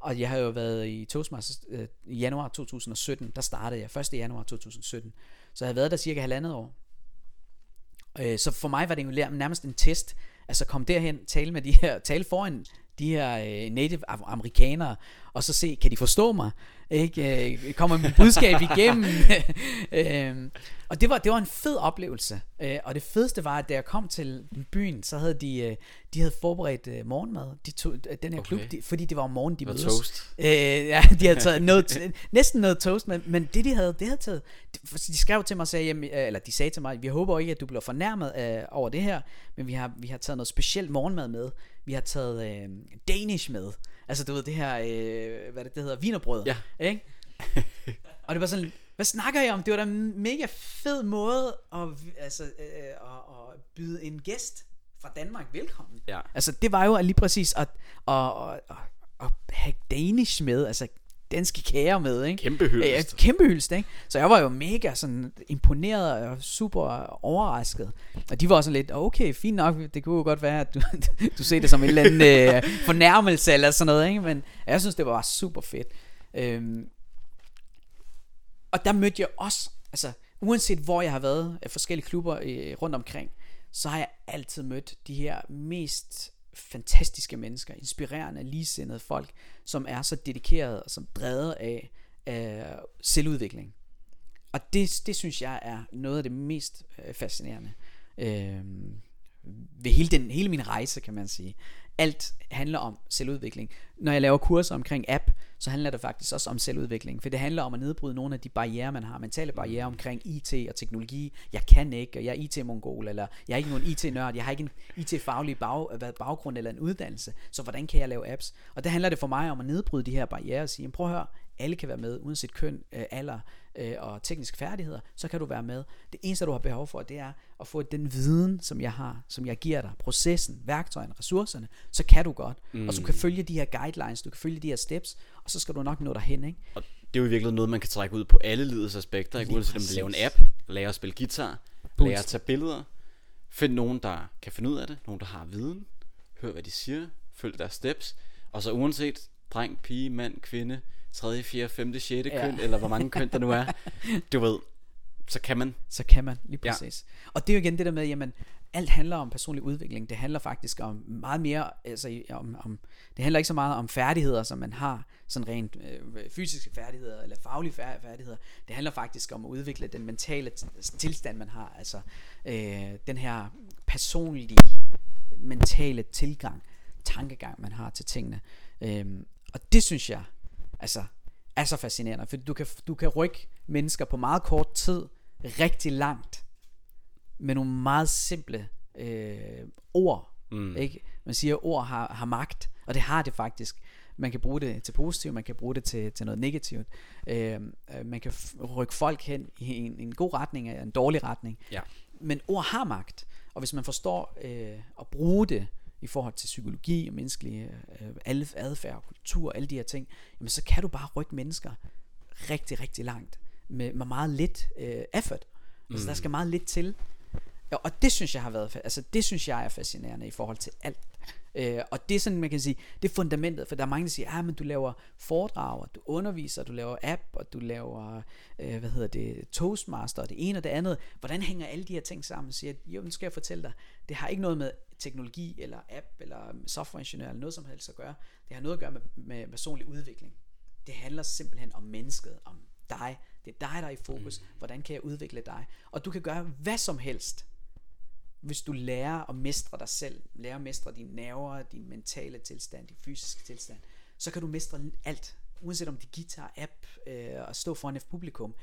Og jeg har jo været i Toastmasters øh, i januar 2017, der startede jeg 1. januar 2017. Så jeg havde været der cirka halvandet år. Øh, så for mig var det jo nærmest en test, altså komme derhen, tale med de her, tale foran de her øh, native amerikanere, og så se, kan de forstå mig? Ikke? Øh, kommer mit budskab igennem? *laughs* øh, og det var, det var en fed oplevelse. Øh, og det fedeste var, at da jeg kom til byen, så havde de, øh, de havde forberedt øh, morgenmad. De tog, øh, den her okay. klub, de, fordi det var om morgenen, de mødes. toast. Øh, ja, de havde taget noget, *laughs* næsten noget toast, men, men det de havde, det havde taget, de, de skrev til mig, sagde, jamen, eller de sagde til mig, vi håber ikke, at du bliver fornærmet øh, over det her, men vi har, vi har taget noget specielt morgenmad med. Vi har taget øh, Danish med. Altså du ved det her, øh, hvad det, det hedder, vinerbrød. Ja. Ikke? og det var sådan, hvad snakker I om? Det var da en mega fed måde at, altså, øh, at, at byde en gæst fra Danmark velkommen. Ja. Altså det var jo lige præcis at, at, at, at, at have Danish med, altså danske kager med, ikke? Kæmpe hyldest. Ja, kæmpe hyldest, ikke? Så jeg var jo mega sådan imponeret og super overrasket. Og de var også lidt, okay, fint nok, det kunne jo godt være, at du, *laughs* du ser det som en eller anden øh, fornærmelse eller sådan noget, ikke? Men jeg synes, det var super fedt. Øhm, og der mødte jeg også, altså uanset hvor jeg har været, af forskellige klubber øh, rundt omkring, så har jeg altid mødt de her mest fantastiske mennesker, inspirerende, ligesindede folk, som er så dedikerede og som drevet af øh, selvudvikling. Og det, det synes jeg er noget af det mest øh, fascinerende øh, ved hele, den, hele min rejse, kan man sige. Alt handler om selvudvikling. Når jeg laver kurser omkring app, så handler det faktisk også om selvudvikling. For det handler om at nedbryde nogle af de barriere, man har. Mentale barriere omkring IT og teknologi. Jeg kan ikke, og jeg er IT-mongol, eller jeg er ikke nogen IT-nørd, jeg har ikke en IT-faglig bag, baggrund eller en uddannelse. Så hvordan kan jeg lave apps? Og det handler det for mig om at nedbryde de her barriere og sige, prøv at høre, alle kan være med, uanset køn, øh, alder øh, og tekniske færdigheder, så kan du være med. Det eneste, du har behov for, det er at få den viden, som jeg har, som jeg giver dig, processen, værktøjerne, ressourcerne, så kan du godt. Mm. Og så du kan følge de her guidelines, du kan følge de her steps, og så skal du nok nå derhen, ikke? Og det er jo virkelig noget, man kan trække ud på alle livets aspekter, ikke? uanset om du laver en app, lærer at spille guitar, lærer at tage billeder, find nogen, der kan finde ud af det, nogen, der har viden, hør hvad de siger, følg deres steps, og så uanset dreng, pige, mand, kvinde, 3., 4., 5., 6. Ja. køn, eller hvor mange køn der nu er, *laughs* du ved, så kan man. Så kan man, lige præcis. Ja. Og det er jo igen det der med, jamen, alt handler om personlig udvikling. Det handler faktisk om meget mere, altså om, om det handler ikke så meget om færdigheder, som man har, sådan rent øh, fysiske færdigheder eller faglige færdigheder. Det handler faktisk om at udvikle den mentale tilstand, man har. Altså øh, den her personlige, mentale tilgang, tankegang, man har til tingene. Øh, og det synes jeg, altså, er så fascinerende, for du kan, du kan rykke mennesker på meget kort tid rigtig langt med nogle meget simple øh, ord. Mm. Ikke? Man siger, at ord har, har magt, og det har det faktisk. Man kan bruge det til positivt, man kan bruge det til, til noget negativt. Øh, øh man kan rykke folk hen i en, en god retning eller en dårlig retning. Ja. Men ord har magt, og hvis man forstår øh, at bruge det i forhold til psykologi og menneskelig øh, adfærd og kultur og alle de her ting, jamen så kan du bare rykke mennesker rigtig, rigtig langt med, med meget lidt øh, effort. Mm. Altså der mm. skal meget lidt til. Og det synes jeg har været, altså det synes jeg er fascinerende i forhold til alt. Øh, og det er sådan, man kan sige, det er fundamentet, for der er mange, der siger, ah, men du laver foredrag, og du underviser, du laver app, og du laver, øh, hvad hedder det, toastmaster, og det ene og det andet. Hvordan hænger alle de her ting sammen? Så siger, jo, nu skal jeg fortælle dig, det har ikke noget med teknologi, eller app, eller softwareingeniør, eller noget som helst at gøre. Det har noget at gøre med, med personlig udvikling. Det handler simpelthen om mennesket, om dig. Det er dig, der er i fokus. Mm. Hvordan kan jeg udvikle dig? Og du kan gøre hvad som helst, hvis du lærer at mestre dig selv, lærer at mestre dine nerver, din mentale tilstand, din fysiske tilstand, så kan du mestre alt. Uanset om det er guitar, app øh, og stå foran et publikum.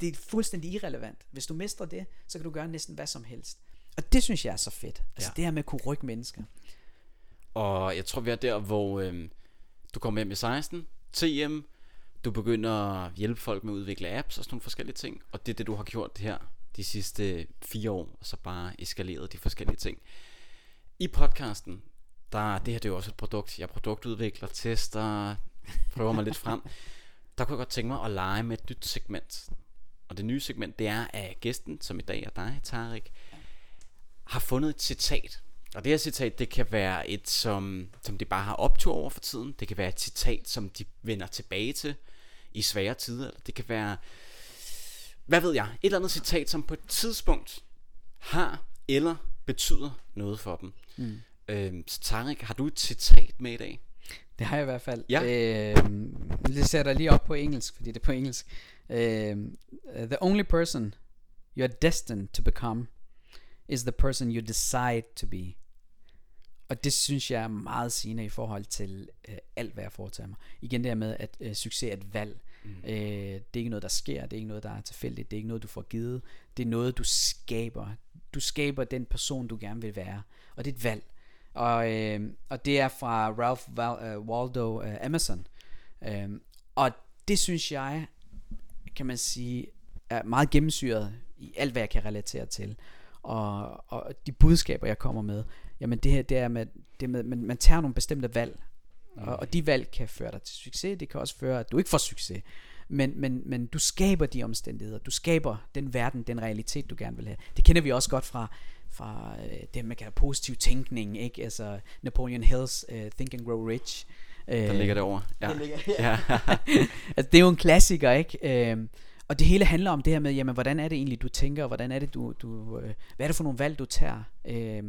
Det er fuldstændig irrelevant. Hvis du mestrer det, så kan du gøre næsten hvad som helst. Og det synes jeg er så fedt. Altså ja. det her med at kunne rykke mennesker. Og jeg tror vi er der, hvor øh, du kommer hjem i 16, TM, du begynder at hjælpe folk med at udvikle apps og sådan nogle forskellige ting. Og det er det, du har gjort her de sidste fire år, og så bare eskaleret de forskellige ting. I podcasten, der, det her det er jo også et produkt, jeg produktudvikler, tester, prøver mig lidt frem. Der kunne jeg godt tænke mig at lege med et nyt segment. Og det nye segment, det er, at gæsten, som i dag er dig, Tarik, har fundet et citat. Og det her citat, det kan være et, som, som de bare har optur over for tiden. Det kan være et citat, som de vender tilbage til i svære tider. Eller det kan være hvad ved jeg, et eller andet citat, som på et tidspunkt har eller betyder noget for dem. Mm. Øhm, så Tarek, har du et citat med i dag? Det har jeg i hvert fald. Ja. Øhm, det sætter lige op på engelsk, fordi det er på engelsk. Øhm, the only person you are destined to become is the person you decide to be. Og det synes jeg er meget sigende i forhold til øh, alt, hvad jeg foretager mig. Igen det her med, at øh, succes er et valg. Mm. Øh, det er ikke noget, der sker. Det er ikke noget, der er tilfældigt. Det er ikke noget, du får givet. Det er noget, du skaber. Du skaber den person, du gerne vil være. Og det er et valg. Og, øh, og det er fra Ralph Val, uh, Waldo uh, Emerson. Øh, og det synes jeg, kan man sige, er meget gennemsyret i alt, hvad jeg kan relatere til. Og, og de budskaber, jeg kommer med, jamen det her, det er med, det med man, man tager nogle bestemte valg, og, og de valg kan føre dig til succes, det kan også føre, at du ikke får succes. Men, men, men du skaber de omstændigheder, du skaber den verden, den realitet, du gerne vil have. Det kender vi også godt fra, fra øh, det, man kalder positiv tænkning, ikke? Altså Napoleon Hill's uh, Think and Grow Rich. Der ligger det over. Ja. Det, ligger, ja. *laughs* altså, det er jo en klassiker, ikke? Uh, og det hele handler om det her med, jamen, hvordan er det egentlig, du tænker, og hvordan er det, du, du øh, hvad er det for nogle valg, du tager? Øh,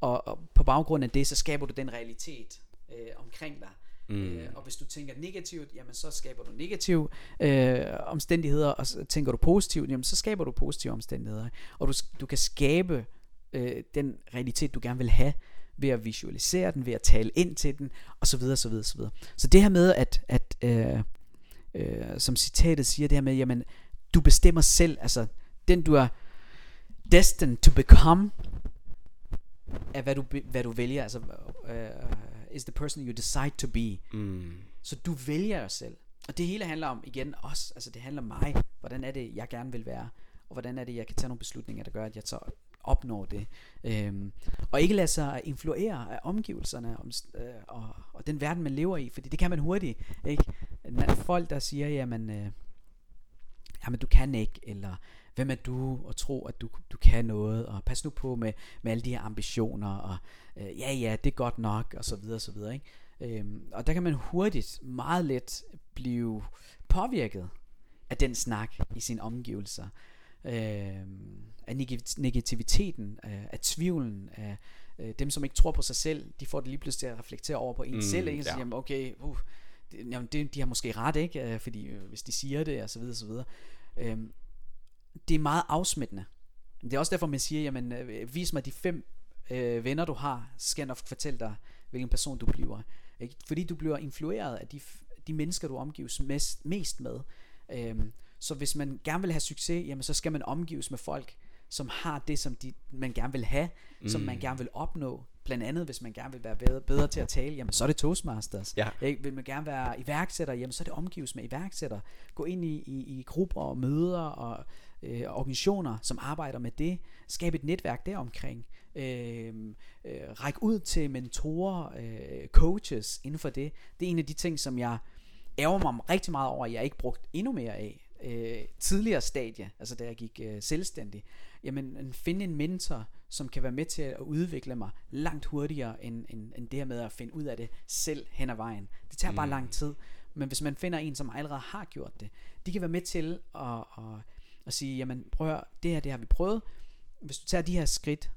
og, og på baggrund af det, så skaber du den realitet, øh, omkring dig. Mm. Øh, og hvis du tænker negativt, jamen så skaber du negative øh, omstændigheder, og så tænker du positivt, jamen så skaber du positive omstændigheder. Og du, du kan skabe øh, den realitet, du gerne vil have, ved at visualisere den, ved at tale ind til den, og så videre, så videre, så videre. Så det her med, at, at øh, øh, som citatet siger, det her med, jamen, du bestemmer selv, altså, den du er destined to become, er hvad du, hvad du vælger, altså, øh, is the person you decide to be. Mm. Så du vælger dig selv. Og det hele handler om, igen, os, altså det handler om mig, hvordan er det, jeg gerne vil være, og hvordan er det, jeg kan tage nogle beslutninger, der gør, at jeg så opnår det. Øhm, og ikke lade sig influere af omgivelserne om, øh, og, og den verden, man lever i, fordi det kan man hurtigt. Ikke? Folk, der siger, jamen, øh, jamen du kan ikke, eller hvem er du og tro, at du, du kan noget, og pas nu på med, med alle de her ambitioner, og øh, ja, ja, det er godt nok, og så videre, og så videre. Ikke? Øhm, og der kan man hurtigt, meget let blive påvirket af den snak i sine omgivelser. Øhm, af negativiteten, af, af tvivlen, af øh, dem, som ikke tror på sig selv, de får det lige pludselig til at reflektere over på en mm, selv, ikke? Og siger, ja. okay, uh, det, jamen det, de har måske ret, ikke? Øh, fordi øh, hvis de siger det, og så videre, og så videre. Øhm, det er meget afsmittende. Det er også derfor, man siger, jamen, øh, vis mig de fem øh, venner, du har, så skal jeg nok fortælle dig, hvilken person du bliver. Ikke? Fordi du bliver influeret af de, de mennesker, du omgives mest, mest med. Øhm, så hvis man gerne vil have succes, jamen, så skal man omgives med folk, som har det, som de, man gerne vil have, mm. som man mm. gerne vil opnå. Blandt andet, hvis man gerne vil være bedre, bedre til at tale, jamen så er det Toastmasters. Ja. Ikke? Vil man gerne være iværksætter, jamen så er det omgives med iværksætter. Gå ind i, i, i grupper og møder og øh, organisationer, som arbejder med det. Skab et netværk deromkring. Øh, øh, ræk ud til mentorer, øh, coaches inden for det. Det er en af de ting, som jeg ærger mig rigtig meget over, at jeg ikke brugt endnu mere af øh, tidligere stadie, altså da jeg gik øh, selvstændig, jamen finde en mentor, som kan være med til at udvikle mig langt hurtigere, end, end, end det her med at finde ud af det selv hen ad vejen. Det tager mm. bare lang tid. Men hvis man finder en, som allerede har gjort det, de kan være med til at, at, at sige, jamen prøv at høre, det her, det har vi prøvet. Hvis du tager de her skridt,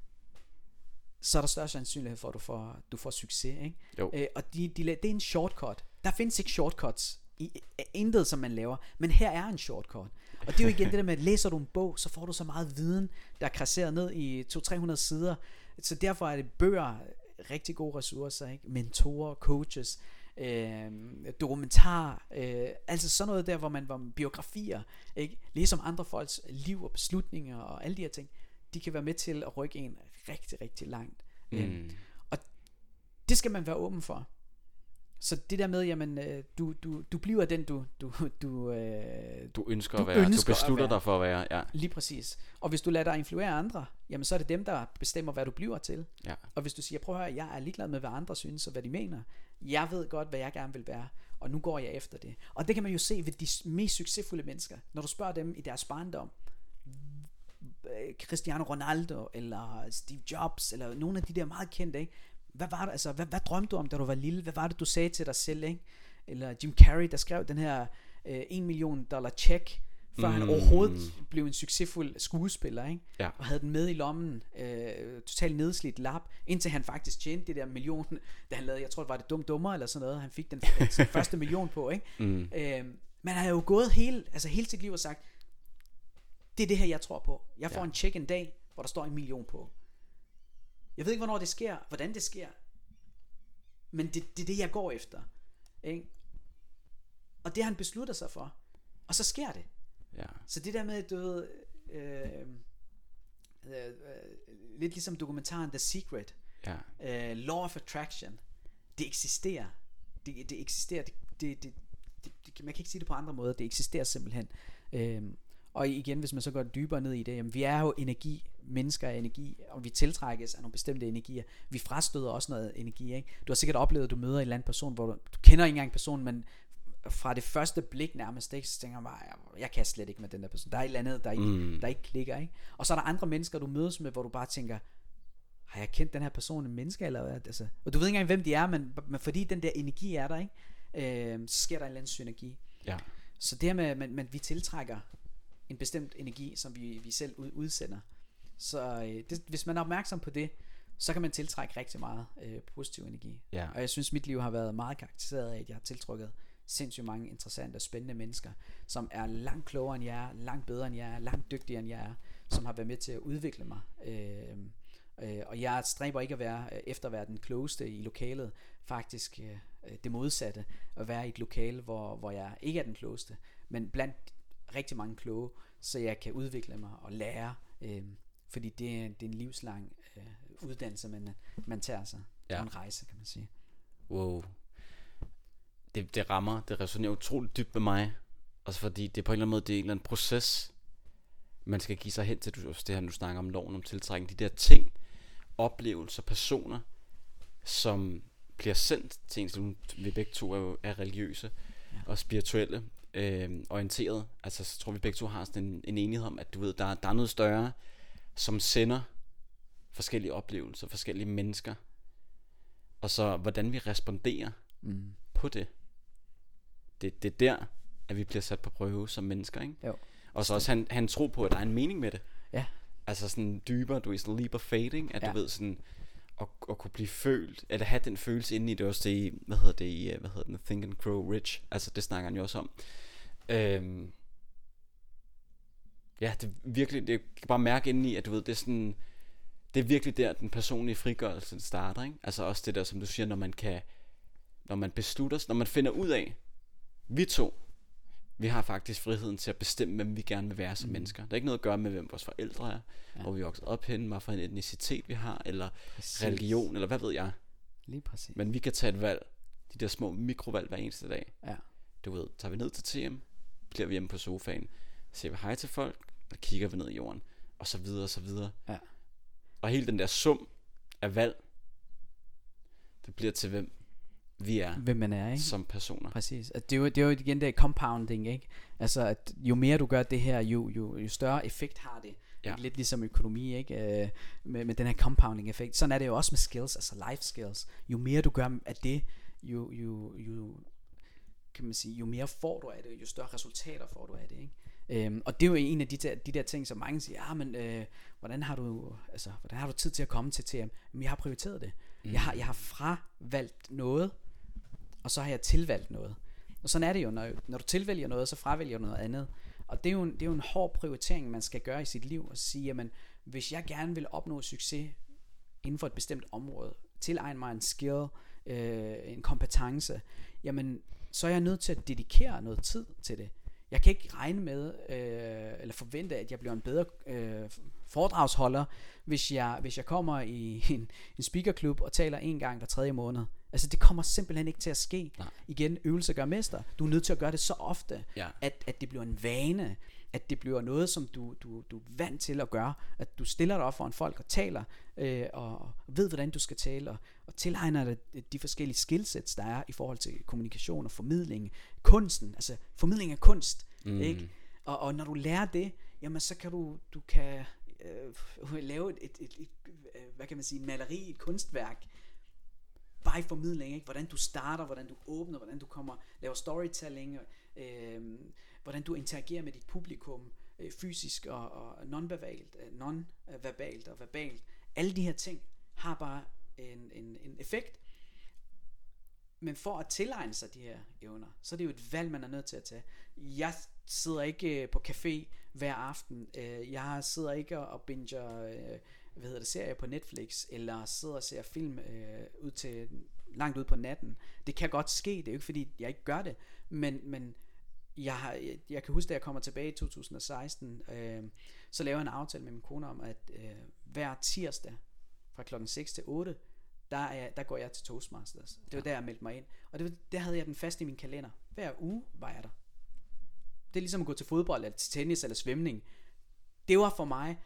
så er der større sandsynlighed for, at du får, du får succes. Ikke? Jo. Øh, og de, de, det er en shortcut. Der findes ikke shortcuts i, intet, som man laver. Men her er en shortcut. Og det er jo igen det der med, at læser du en bog, så får du så meget viden, der er krasseret ned i 200-300 sider. Så derfor er det bøger rigtig gode ressourcer, ikke? mentorer, coaches, øh, dokumentar, øh, altså sådan noget der, hvor man var biografier, ikke? læser om andre folks liv og beslutninger og alle de her ting, de kan være med til at rykke en rigtig, rigtig langt. Mm. Øh, og det skal man være åben for. Så det der med, jamen, øh, du, du, du bliver den, du, du, du, øh, du ønsker du at være. Ønsker du beslutter dig for at være. Ja. Lige præcis. Og hvis du lader dig influere andre, jamen så er det dem, der bestemmer, hvad du bliver til. Ja. Og hvis du siger, prøv at høre, jeg er ligeglad med, hvad andre synes og hvad de mener. Jeg ved godt, hvad jeg gerne vil være, og nu går jeg efter det. Og det kan man jo se ved de mest succesfulde mennesker. Når du spørger dem i deres barndom, Cristiano Ronaldo, eller Steve Jobs, eller nogle af de der meget kendte, ikke? Hvad var det, altså, hvad, hvad drømte du om, da du var lille? Hvad var det, du sagde til dig selv, ikke? Eller Jim Carrey, der skrev den her øh, 1 million dollar check, før mm. han overhovedet blev en succesfuld skuespiller, ikke? Ja. Og havde den med i lommen, øh, totalt nedslidt lap, indtil han faktisk tjente det der million, *laughs* da han lavede, jeg tror det var det dum dummer eller sådan noget, han fik den *laughs* første million på, ikke? Mm. Øh, man har jo gået hele, altså hele sit liv og sagt, det er det her, jeg tror på. Jeg får ja. en check en dag, hvor der står en million på. Jeg ved ikke, hvornår det sker, hvordan det sker. Men det, det er det, jeg går efter. Ikke? Og det han beslutter sig for. Og så sker det. Ja. Så det der med, du ved, øh, øh, øh, lidt ligesom dokumentaren The Secret, ja. øh, Law of Attraction, det eksisterer. Det, det eksisterer. Det, det, det, det, man kan ikke sige det på andre måder. Det eksisterer simpelthen. Øh, og igen, hvis man så går dybere ned i det, jamen, vi er jo energi, mennesker er energi, og vi tiltrækkes af nogle bestemte energier. Vi frastøder også noget energi. Ikke? Du har sikkert oplevet, at du møder en eller anden person, hvor du, du kender ikke engang personen, men fra det første blik nærmest, ikke, så tænker man bare, jeg, jeg kan slet ikke med den der person. Der er et eller andet, der ikke, mm. der ikke klikker. Ikke? Og så er der andre mennesker, du mødes med, hvor du bare tænker, har jeg kendt den her person en menneske? Eller hvad? Altså, og du ved ikke engang, hvem de er, men, men fordi den der energi er der, ikke? Øh, så sker der en eller anden synergi. Ja. Så det her med, at vi tiltrækker en bestemt energi, som vi, vi selv udsender. Så øh, det, hvis man er opmærksom på det, så kan man tiltrække rigtig meget øh, positiv energi. Ja. Og jeg synes, mit liv har været meget karakteriseret af, at jeg har tiltrykket sindssygt mange interessante og spændende mennesker, som er langt klogere end jeg er, langt bedre end jeg er, langt dygtigere end jeg er, som har været med til at udvikle mig. Øh, øh, og jeg stræber ikke at være øh, efter at være den klogeste i lokalet, faktisk øh, det modsatte, at være i et lokale, hvor, hvor jeg ikke er den klogeste, men blandt rigtig mange kloge, så jeg kan udvikle mig og lære, øh, fordi det er, det er en livslang øh, uddannelse, man, man tager sig ja. en rejse, kan man sige. Wow. det, det rammer, det resonerer utroligt dybt med mig. Også fordi det på en eller anden måde, det er en eller anden proces, man skal give sig hen til. Du, det her, nu snakker om loven om tiltrækning. De der ting, oplevelser, personer, som bliver sendt til liv. Vi begge to er, jo, er religiøse ja. og spirituelle øh, orienteret. Altså, så tror vi begge to har sådan en, en enighed om, at du ved, der, der er noget større, som sender forskellige oplevelser, forskellige mennesker. Og så, hvordan vi responderer mm. på det. det. Det er der, at vi bliver sat på prøve som mennesker, ikke? Jo. Og så også han, han tror på, at der er en mening med det. Ja. Altså sådan dybere, du er sådan leap of fading, at Ja. du ved sådan, at, at kunne blive følt, eller have den følelse inde i det også det, i, hvad hedder det, i, øh, hvad hedder den, Think and Grow Rich, altså det snakker han jo også om. Øhm, ja, det er virkelig, det kan bare mærke inde i, at du ved, det er sådan, det er virkelig der, den personlige frigørelse starter, ikke? Altså også det der, som du siger, når man kan, når man beslutter, sig- når man finder ud af, vi to, vi har faktisk friheden til at bestemme, hvem vi gerne vil være som mm. mennesker. Det er ikke noget at gøre med, hvem vores forældre er, ja. hvor vi er vokset op henne, hvad for en etnicitet vi har, eller Præcis. religion, eller hvad ved jeg. Lige præcis. Men vi kan tage et valg, de der små mikrovalg hver eneste dag. Ja. Du ved, tager vi ned til TM, bliver vi hjemme på sofaen, siger vi hej til folk, og kigger vi ned i jorden, og så videre, og så videre. Ja. Og hele den der sum af valg, det bliver til, hvem vi er Hvem man er, ikke? som personer. Præcis. Altså, det, er jo, det er jo igen det compounding, ikke? Altså, at jo mere du gør det her, jo, jo, jo større effekt har det. Ja. Lidt ligesom økonomi, ikke? Øh, med, med den her compounding effekt. Sådan er det jo også med skills, altså life skills. Jo mere du gør af det, jo, jo, jo, kan man sige, jo mere får du af det, jo større resultater får du af det, ikke? Øhm, og det er jo en af de der, de der ting, som mange siger, ja, men øh, hvordan, har du, altså, hvordan har du tid til at komme til TM? Men jeg har prioriteret det. Mm. Jeg, har, jeg har fravalgt noget, og så har jeg tilvalgt noget. Og sådan er det jo, når, når du tilvælger noget, så fravælger du noget andet. Og det er, jo en, det er jo en hård prioritering, man skal gøre i sit liv, og sige, jamen, hvis jeg gerne vil opnå succes inden for et bestemt område, tilegne mig en skill, øh, en kompetence, jamen, så er jeg nødt til at dedikere noget tid til det. Jeg kan ikke regne med, øh, eller forvente, at jeg bliver en bedre øh, foredragsholder, hvis jeg, hvis jeg kommer i en, en speakerklub og taler en gang hver tredje måned. Altså det kommer simpelthen ikke til at ske. Nej. Igen, øvelse gør mester. Du er nødt til at gøre det så ofte, Ja. at, at det bliver en vane, at det bliver noget, som du, du, du er vant til at gøre, at du stiller dig op foran folk og taler, øh, og, ved, hvordan du skal tale, og, og tilegner dig de forskellige skillsets, der er i forhold til kommunikation og formidling, kunsten, altså formidling af kunst, Mm. ikke? Og, og når du lærer det, jamen så kan du, du kan øh, lave et, et, et, et, hvad kan man sige, maleri, et kunstværk, bare i formidling, ikke? hvordan du starter, hvordan du åbner, hvordan du kommer, laver storytelling, øh, hvordan du interagerer med dit publikum, øh, fysisk og, og non-verbalt, øh, non-verbalt og verbalt. Alle de her ting har bare en, en, en effekt. Men for at tilegne sig de her evner, så er det jo et valg, man er nødt til at tage. Jeg sidder ikke øh, på café hver aften. Øh, jeg sidder ikke og binger øh, hvad hedder det, serier på Netflix, eller sidder og ser film øh, ud til langt ud på natten. Det kan godt ske, det er jo ikke fordi, jeg ikke gør det, men, men jeg, har, jeg, jeg kan huske, da jeg kommer tilbage i 2016, øh, så laver jeg en aftale med min kone om, at øh, hver tirsdag fra klokken 6 til 8, der, er, der går jeg til Toastmasters. Det var der, jeg meldte mig ind. Og det, var- der havde jeg den fast i min kalender. Hver uge var jeg der. Det er ligesom at gå til fodbold, eller til tennis, eller svømning. Det var for mig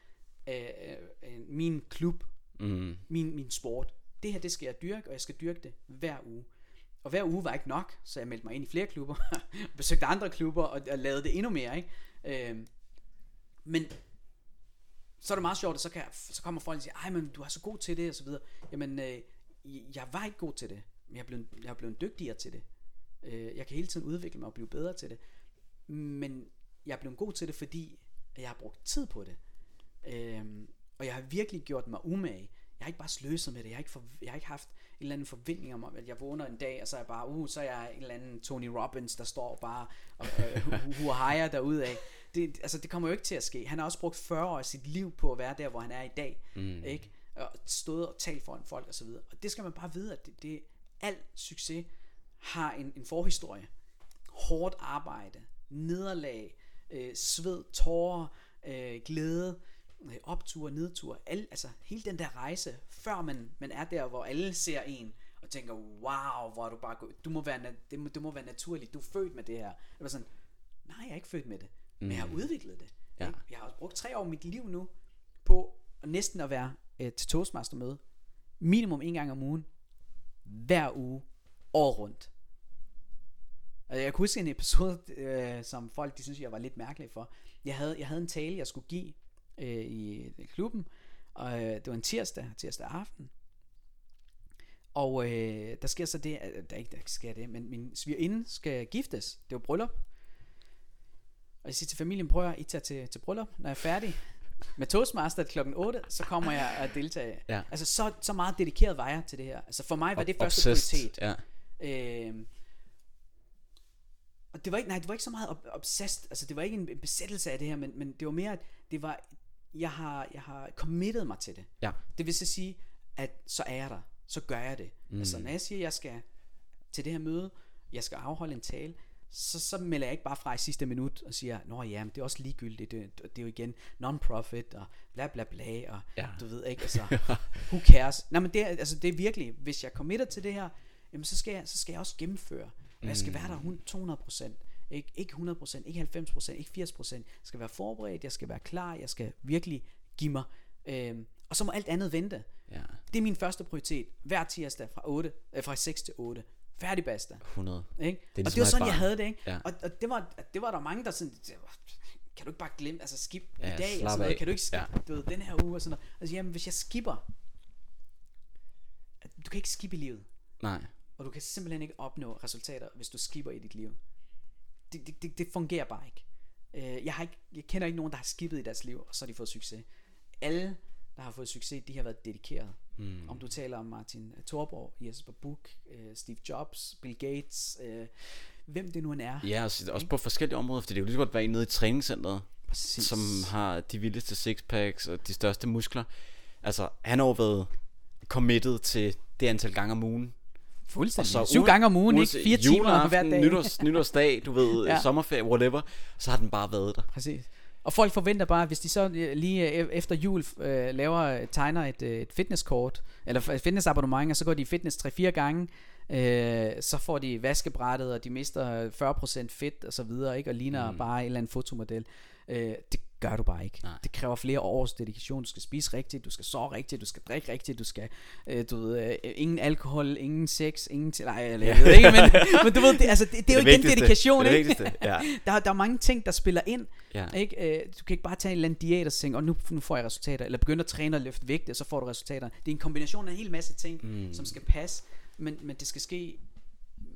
øh, øh, min klub, Mm. min, min sport. Det her, det skal jeg dyrke, og jeg skal dyrke det hver uge. Og hver uge var ikke nok, så jeg meldte mig ind i flere klubber, *laughs* besøgte andre klubber, og, og lavede det endnu mere, ikke? Øhm, men så er det meget sjovt, at så, kan, så kommer folk og siger, ej, men du er så god til det, og så videre. Jamen, øh, jeg var ikke god til det, men jeg er blevet, jeg er blevet dygtigere til det. Øh, jeg kan hele tiden udvikle mig og blive bedre til det. Men jeg er blevet god til det, fordi jeg har brugt tid på det. Øhm, og jeg har virkelig gjort mig umage. Jeg har ikke bare sløset med det. Jeg har ikke, for, jeg har ikke haft en eller anden forventning om, at jeg vågner en dag, og så er jeg bare, uh, så er jeg en eller anden Tony Robbins, der står bare og uh, huahajer derude af. Det, altså, det kommer jo ikke til at ske. Han har også brugt 40 år af sit liv på at være der, hvor han er i dag. Mm. Ikke? Og stået og talt foran folk og så videre. Og det skal man bare vide, at det, det al succes har en, en forhistorie. Hårdt arbejde, nederlag, øh, sved, tårer, øh, glæde, øh, optur, nedtur, alle, altså hele den der rejse, før man, man er der, hvor alle ser en, og tænker, wow, hvor er du bare gået. Du må være, det, må, det må være naturligt. Du er født med det her. Jeg var sådan, nej, jeg er ikke født med det. Men jeg har udviklet det. Ja. Ikke? Jeg har også brugt tre år af mit liv nu på at næsten at være øh, til Toastmaster møde. Minimum en gang om ugen. Hver uge. År rundt. Og jeg kunne huske en episode, øh, som folk de synes, jeg var lidt mærkelig for. Jeg havde, jeg havde en tale, jeg skulle give øh, i klubben, og øh, det var en tirsdag, tirsdag aften. Og øh, der sker så det, der ikke der sker det, men min svigerinde skal giftes. Det var bryllup. Og jeg siger til familien, prøv at I tager til, til bryllup, når jeg er færdig med Toastmaster klokken 8, så kommer jeg at deltage. Ja. Altså så, så meget dedikeret var jeg til det her. Altså for mig var det første Obsessed. prioritet. Ja. Øh, og det var ikke, nej, det var ikke så meget ob- obsessed, altså det var ikke en en besættelse af det her, men, men det var mere, at det var, jeg har, jeg har committed mig til det. Ja. Det vil så sige, at så er jeg der, så gør jeg det. Mm. Altså når jeg siger, at jeg skal til det her møde, jeg skal afholde en tale, så, så melder jeg ikke bare fra i sidste minut og siger, nå ja, men det er også ligegyldigt, det, det er jo igen non-profit og bla bla bla, og Ja. du ved ikke, altså, *laughs* who cares? Nej, men det er, altså, det er virkelig, hvis jeg committer til det her, jamen, så, skal jeg, så skal jeg også gennemføre, og jeg skal være der hun- 200%, ikke, ikke 100%, ikke 90%, ikke 80%, jeg skal være forberedt, jeg skal være klar, jeg skal virkelig give mig, øhm, og så må alt andet vente. Ja. Det er min første prioritet, hver tirsdag fra, 8, øh, fra 6 til 8. Færdig basta. 100. Ikke? Det er og ligesom det var at have sådan, jeg havde det. Ikke? Ja. Og, og det, var, det var der mange, der sådan, kan du ikke bare glemme, altså skip Ja, i dag, og sådan noget, kan du ikke skip, Ja. du ved, den her uge og sådan noget. Altså, jamen, hvis jeg skipper, du kan ikke skippe i livet, Nej. og du kan simpelthen ikke opnå resultater, hvis du skipper i dit liv. Det, det, det, det fungerer bare ikke. Øh, jeg, har ikke. jeg kender ikke nogen, der har skippet i deres liv, og så har de fået succes. Alle, der har fået succes, de har været dedikeret. Mm. Om du taler om Martin Thorborg, Jesper Buch, øh, Steve Jobs, Bill Gates, øh, hvem det nu end er. Ja, også, også på forskellige områder, fordi det er jo lige så godt være nede i træningscenteret, Præcis. som har de vildeste sixpacks og de største muskler. Altså, han har jo været committed til det antal gange om ugen. Fuldstændig. så Syv uden- gange om ugen, ikke? uanset Fire timer hver dag. Nytårs, *laughs* nytårsdag, du ved, Ja. sommerferie, whatever, så har den bare været der. Præcis. Og folk forventer bare, hvis de så øh, lige øh, efter jul øh, laver, tegner et, øh, et fitnesskort, eller et fitnessabonnement, og så går de i fitness 3-4 gange, øh, så får de vaskebrættet, og de mister 40% fedt og så videre, ikke? og ligner mm. bare en eller anden fotomodel. Øh, det gør du bare ikke. Nej. Det kræver flere års dedikation. Du skal spise rigtigt, du skal sove rigtigt, du skal drikke rigtigt, du skal, øh, du ved, øh, ingen alkohol, ingen sex, ingen til, nej, jeg ved det ikke, men, *laughs* men du ved, det, altså, det, det er jo igen dedikation, Det er det ikke? vigtigste, ja. *laughs* der, der er mange ting, der spiller ind, Ja. ikke? Øh, du kan ikke bare tage en eller anden diæt og tænke, og nu, nu får jeg resultater, eller begynde at træne og løfte vægte, og så får du resultater. Det er en kombination af en hel masse ting, mm. som skal passe, men, men det skal ske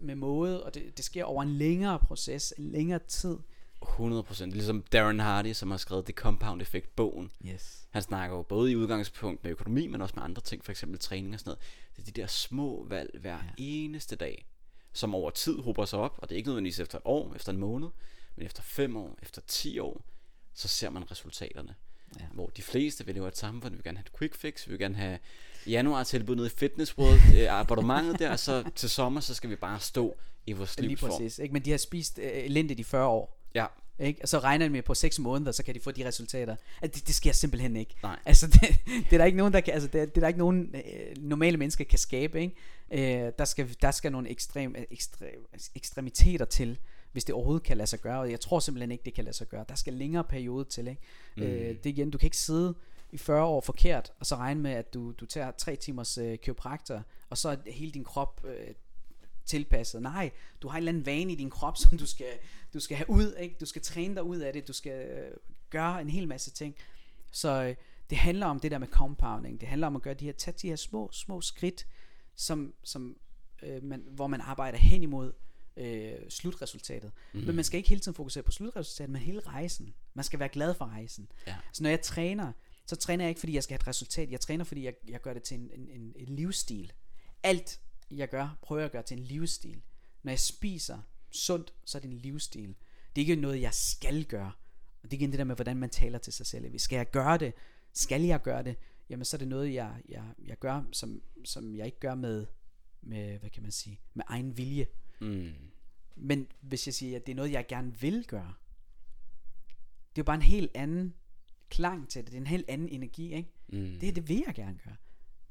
med måde, og det, det sker over en længere proces, en længere tid. 100%. Ligesom Darren Hardy, som har skrevet The Compound Effect bogen. Yes. Han snakker jo både i udgangspunkt med økonomi, men også med andre ting, for eksempel træning og sådan noget. Det er de der små valg hver ja. eneste dag, som over tid hober sig op, og det er ikke nødvendigvis efter et år, efter en måned, men efter fem år, efter 10 år, så ser man resultaterne. Ja. Hvor de fleste vil leve et samfund, vil gerne have et quick fix, vi vil gerne have januar tilbud nede i Fitness World, *laughs* øh, abonnementet der, og så til sommer, så skal vi bare stå i vores Lige livsform. præcis. Ikke? Men de har spist øh, elendigt i 40 år. Ja, Ikke? Og så regner de med på 6 måneder, så kan de få de resultater. At det, det sker simpelthen ikke. Nej. Altså, det, *laughs* det er der ikke nogen, der kan, altså, det, er, det er der ikke nogen øh, normale mennesker kan skabe. Ikke? Øh, der, skal, der skal nogle ekstrem, ekstrem, ekstremiteter til, hvis det overhovedet kan lade sig gøre. Og jeg tror simpelthen ikke, det kan lade sig gøre. Der skal længere periode til. Ikke? Mm. Øh, det igen, du kan ikke sidde i 40 år forkert, og så regne med, at du, du tager 3 timers øh, kiropraktor, og så er hele din krop øh, tilpasset. Nej, du har en eller anden vane i din krop, *laughs* som du skal, du skal have ud, ikke? Du skal træne dig ud af det, du skal øh, gøre en hel masse ting. Så øh, det handler om det der med compounding. Det handler om at gøre de her, tage de her små, små skridt, som, som, øh, man, hvor man arbejder hen imod øh, slutresultatet. Mm. Men man skal ikke hele tiden fokusere på slutresultatet, men hele rejsen. Man skal være glad for rejsen. Ja. Så når jeg træner, så træner jeg ikke, fordi jeg skal have et resultat. Jeg træner, fordi jeg, jeg gør det til en, en, en, en livsstil. Alt jeg gør, prøver jeg at gøre til en livsstil. Når jeg spiser sundt, så er det en livsstil. Det er ikke noget, jeg skal gøre. Og det er igen det der med, hvordan man taler til sig selv. Skal jeg gøre det? Skal jeg gøre det? Jamen, så er det noget, jeg, jeg, jeg gør, som, som jeg ikke gør med, med, hvad kan man sige, med egen vilje. mm. Men hvis jeg siger, at det er noget, jeg gerne vil gøre, det er jo bare en helt anden klang til det. Det er en helt anden energi, ikke? Mm. Det, det vil jeg gerne gøre.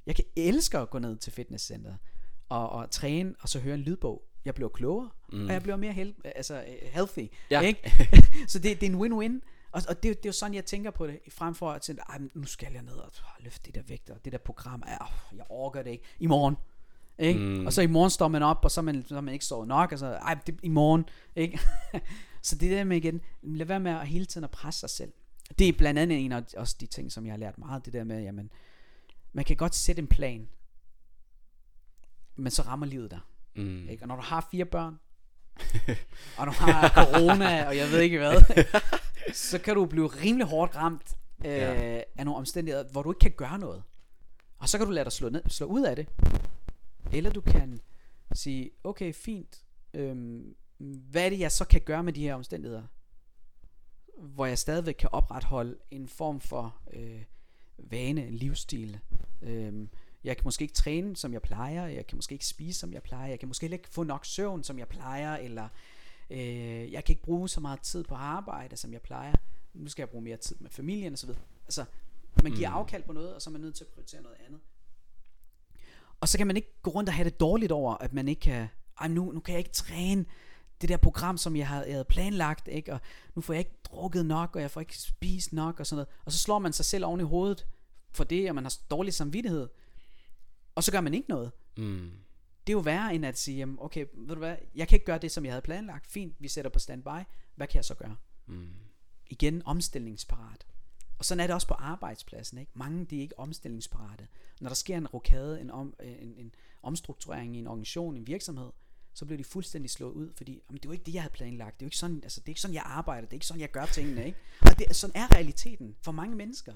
Jeg kan elske at gå ned til fitnesscenteret og, og træne, og så høre en lydbog. Jeg bliver klogere, mm. og jeg bliver mere hel, altså, øh, healthy. Ja. Ikke? *laughs* så det, det er en win-win. Og, og det, er jo- det er jo sådan, jeg tænker på det, frem for at tænke, "Ej, men nu skal jeg ned og løfte det der vægter, det der program, oh, jeg orker det ikke, i morgen. Ikke? Mm. Og så i morgen står man op, og så er man, så er man ikke sovet nok, og så, ej, det, i morgen. Ikke? *laughs* så det der med igen, lad være med at hele tiden at presse sig selv. Det er blandt andet en af også de ting, som jeg har lært meget, det der med, jamen, man kan godt sætte en plan, men så rammer livet dig. Mm. Ikke? Og når du har fire børn, *laughs* og du har corona, og jeg ved ikke hvad, *laughs* så kan du blive rimelig hårdt ramt øh, ja. af nogle omstændigheder, hvor du ikke kan gøre noget. Og så kan du lade dig slå, ned, slå ud af det. Eller du kan sige, okay, fint, øhm, hvad er det, jeg så kan gøre med de her omstændigheder? Hvor jeg stadigvæk kan opretholde en form for øh, vane, en livsstil. Øhm, jeg kan måske ikke træne, som jeg plejer. Jeg kan måske ikke spise, som jeg plejer. Jeg kan måske ikke få nok søvn, som jeg plejer. Eller øh, jeg kan ikke bruge så meget tid på arbejde, som jeg plejer. Nu skal jeg bruge mere tid med familien osv. Altså, man giver Mm. afkald på noget, og så er man nødt til at prioritere noget andet. Og så kan man ikke gå rundt og have det dårligt over, at man ikke kan, ej nu, nu kan jeg ikke træne det der program, som jeg havde, jeg havde planlagt, ikke? og nu får jeg ikke drukket nok, og jeg får ikke spist nok, og sådan noget. Og så slår man sig selv oven i hovedet for det, og man har dårlig samvittighed. Og så gør man ikke noget. Mm. Det er jo værre end at sige, jamen, okay, ved du hvad, jeg kan ikke gøre det, som jeg havde planlagt. Fint, vi sætter på standby. Hvad kan jeg så gøre? Mm. igen omstillingsparat. Og sådan er det også på arbejdspladsen. Ikke? Mange de er ikke omstillingsparate. Når der sker en rokade, en, om, en, en omstrukturering i en organisation, en virksomhed, så bliver de fuldstændig slået ud, fordi jamen, det var ikke det, jeg havde planlagt. Det er ikke sådan, altså, det er ikke sådan, jeg arbejder. Det er ikke sådan, jeg gør tingene. Ikke? Og det, sådan er realiteten for mange mennesker.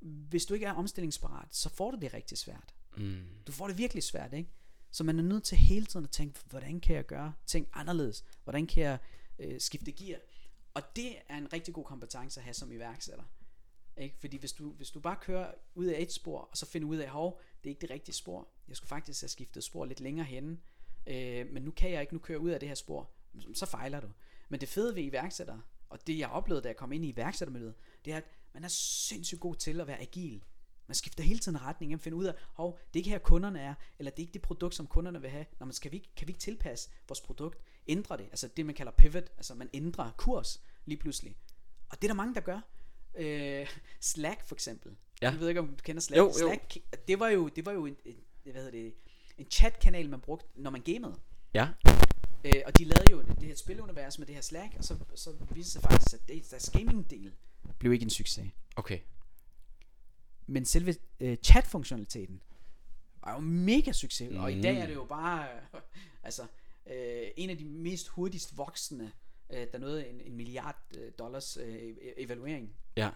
Hvis du ikke er omstillingsparat, så får du det rigtig svært. Mm. Du får det virkelig svært, ikke? Så man er nødt til hele tiden at tænke, hvordan kan jeg gøre ting anderledes? Hvordan kan jeg øh, skifte gear? Og det er en rigtig god kompetence at have som iværksætter. Ikke? Fordi hvis du, hvis du bare kører ud af et spor, og så finder ud af, hov, det er ikke det rigtige spor. Jeg skulle faktisk have skiftet spor lidt længere henne. Øh, men nu kan jeg ikke nu køre ud af det her spor. Så fejler du. Men det fede ved iværksættere, og det jeg oplevede, da jeg kom ind i iværksættermiljøet, det er, at man er sindssygt god til at være agil. Man skifter hele tiden retning, og finder ud af, hov, det er ikke her kunderne er, eller det er ikke det produkt, som kunderne vil have. Når man skal vi, ikke- kan vi ikke tilpasse vores produkt, ændre det, altså det man kalder pivot, altså man ændrer kurs lige pludselig. Og det er der mange, der gør. Øh, Slack for eksempel. Ja. Jeg ved ikke, om du kender Slack. Jo, jo. Slack, det var jo, det var jo en, en, hvad hedder det, en chatkanal, man brugte, når man gamede. Ja. Øh, og de lavede jo det, her spilunivers med det her Slack, og så, så viste det sig faktisk, at det, deres gaming-del blev ikke en succes. Okay. Men selve øh, chat-funktionaliteten var jo mega succes, mm. og i dag er det jo bare øh, *laughs* altså, øh, en af de mest hurtigst voksende, øh, der nåede en, en milliard øh, dollars øh, e- evaluering. Ja.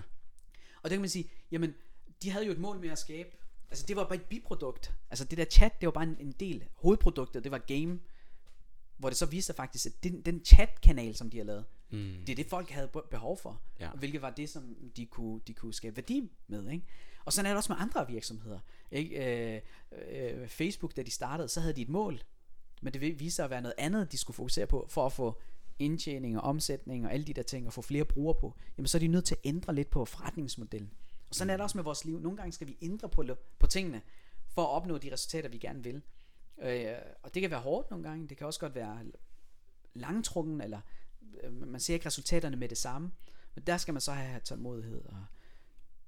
Og det kan man sige, jamen, de havde jo et mål med at skabe, altså det var bare et biprodukt. Altså det der chat, det var bare en, en del. Hovedproduktet, det var game, hvor det så viste sig faktisk, at den, den chat-kanal, som de har lavet, Mm. det er det, folk havde be- behov for. Ja. Hvilket var det, som de kunne, de kunne skabe værdi med. Ikke? Og sådan er det også med andre virksomheder. Ikke? Øh, øh, Facebook, da de startede, så havde de et mål. Men det viste sig at være noget andet, de skulle fokusere på, for at få indtjening og omsætning og alle de der ting, og få flere brugere på. Jamen så er de nødt til at ændre lidt på forretningsmodellen. Og sådan er det også med vores liv. Nogle gange skal vi ændre på, på tingene, for at opnå de resultater, vi gerne vil. Øh, og det kan være hårdt nogle gange. Det kan også godt være langtrukken, eller øh, man ser ikke resultaterne med det samme. Men der skal man så have tålmodighed og,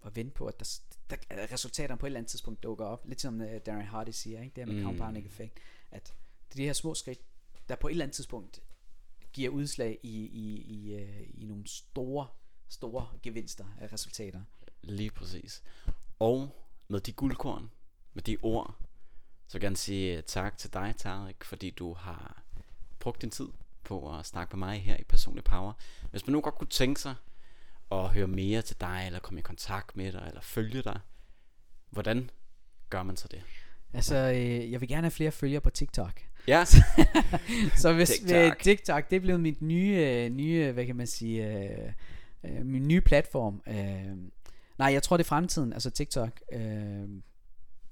og vente på, at der, der, at resultaterne på et eller andet tidspunkt dukker op. Lidt som uh, Darren Hardy siger, ikke? det her med Mm. compounding effekt. At det er de her små skridt, der på et eller andet tidspunkt giver udslag i, i, i, uh, i nogle store, store gevinster af resultater. Lige præcis. Og med de guldkorn, med de ord, så vil jeg gerne sige øh, tak til dig, Tarek, fordi du har brugt din tid på at snakke med mig her i Personlig Power. Hvis man nu godt kunne tænke sig at høre mere til dig, eller komme i kontakt med dig, eller følge dig, hvordan gør man så det? Altså, øh, jeg vil gerne have flere følgere på TikTok. Ja, *laughs* Så hvis TikTok. TikTok, TikTok det er blevet mit nye, øh, nye hvad kan man sige, øh, øh, min nye platform. Øh, nej, jeg tror det er fremtiden, altså TikTok. Øh,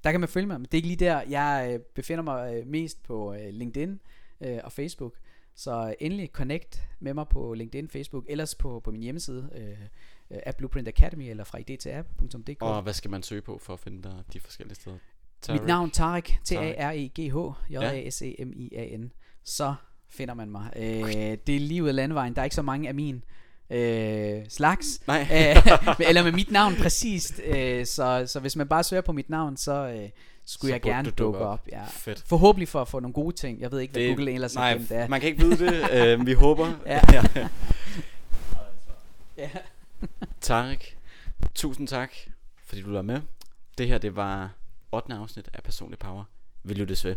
der kan man følge mig, men det er ikke lige der. Jeg øh, befinder mig øh, mest på øh, LinkedIn øh, og Facebook. Så endelig connect med mig på LinkedIn, Facebook, ellers på, på min hjemmeside, øh, at Blueprint Academy, eller fra id til app.dk. og hvad skal man søge på for at finde dig de forskellige steder? Tarek. Mit navn Tarek, T-A-R-E-G-H, J-A-S-E-M-I-A-N. Så finder man mig. Øh, det er lige ud af landevejen. Der er ikke så mange af min øh, slags. Nej. Øh, *laughs* eller med mit navn præcist. Øh, så, så hvis man bare søger på mit navn, så øh, skulle Så jeg gerne du dukke op. op. Ja. Fedt. Forhåbentlig for at få nogle gode ting. Jeg ved ikke, hvad det, Google ellers har nej, gemt af. man kan ikke vide det. *laughs* øh, vi håber. *laughs* Ja. Ja. Tarek, tusind tak, fordi du var med. Det her, det var 8. afsnit af Personlig Power. Vi lyttes ved.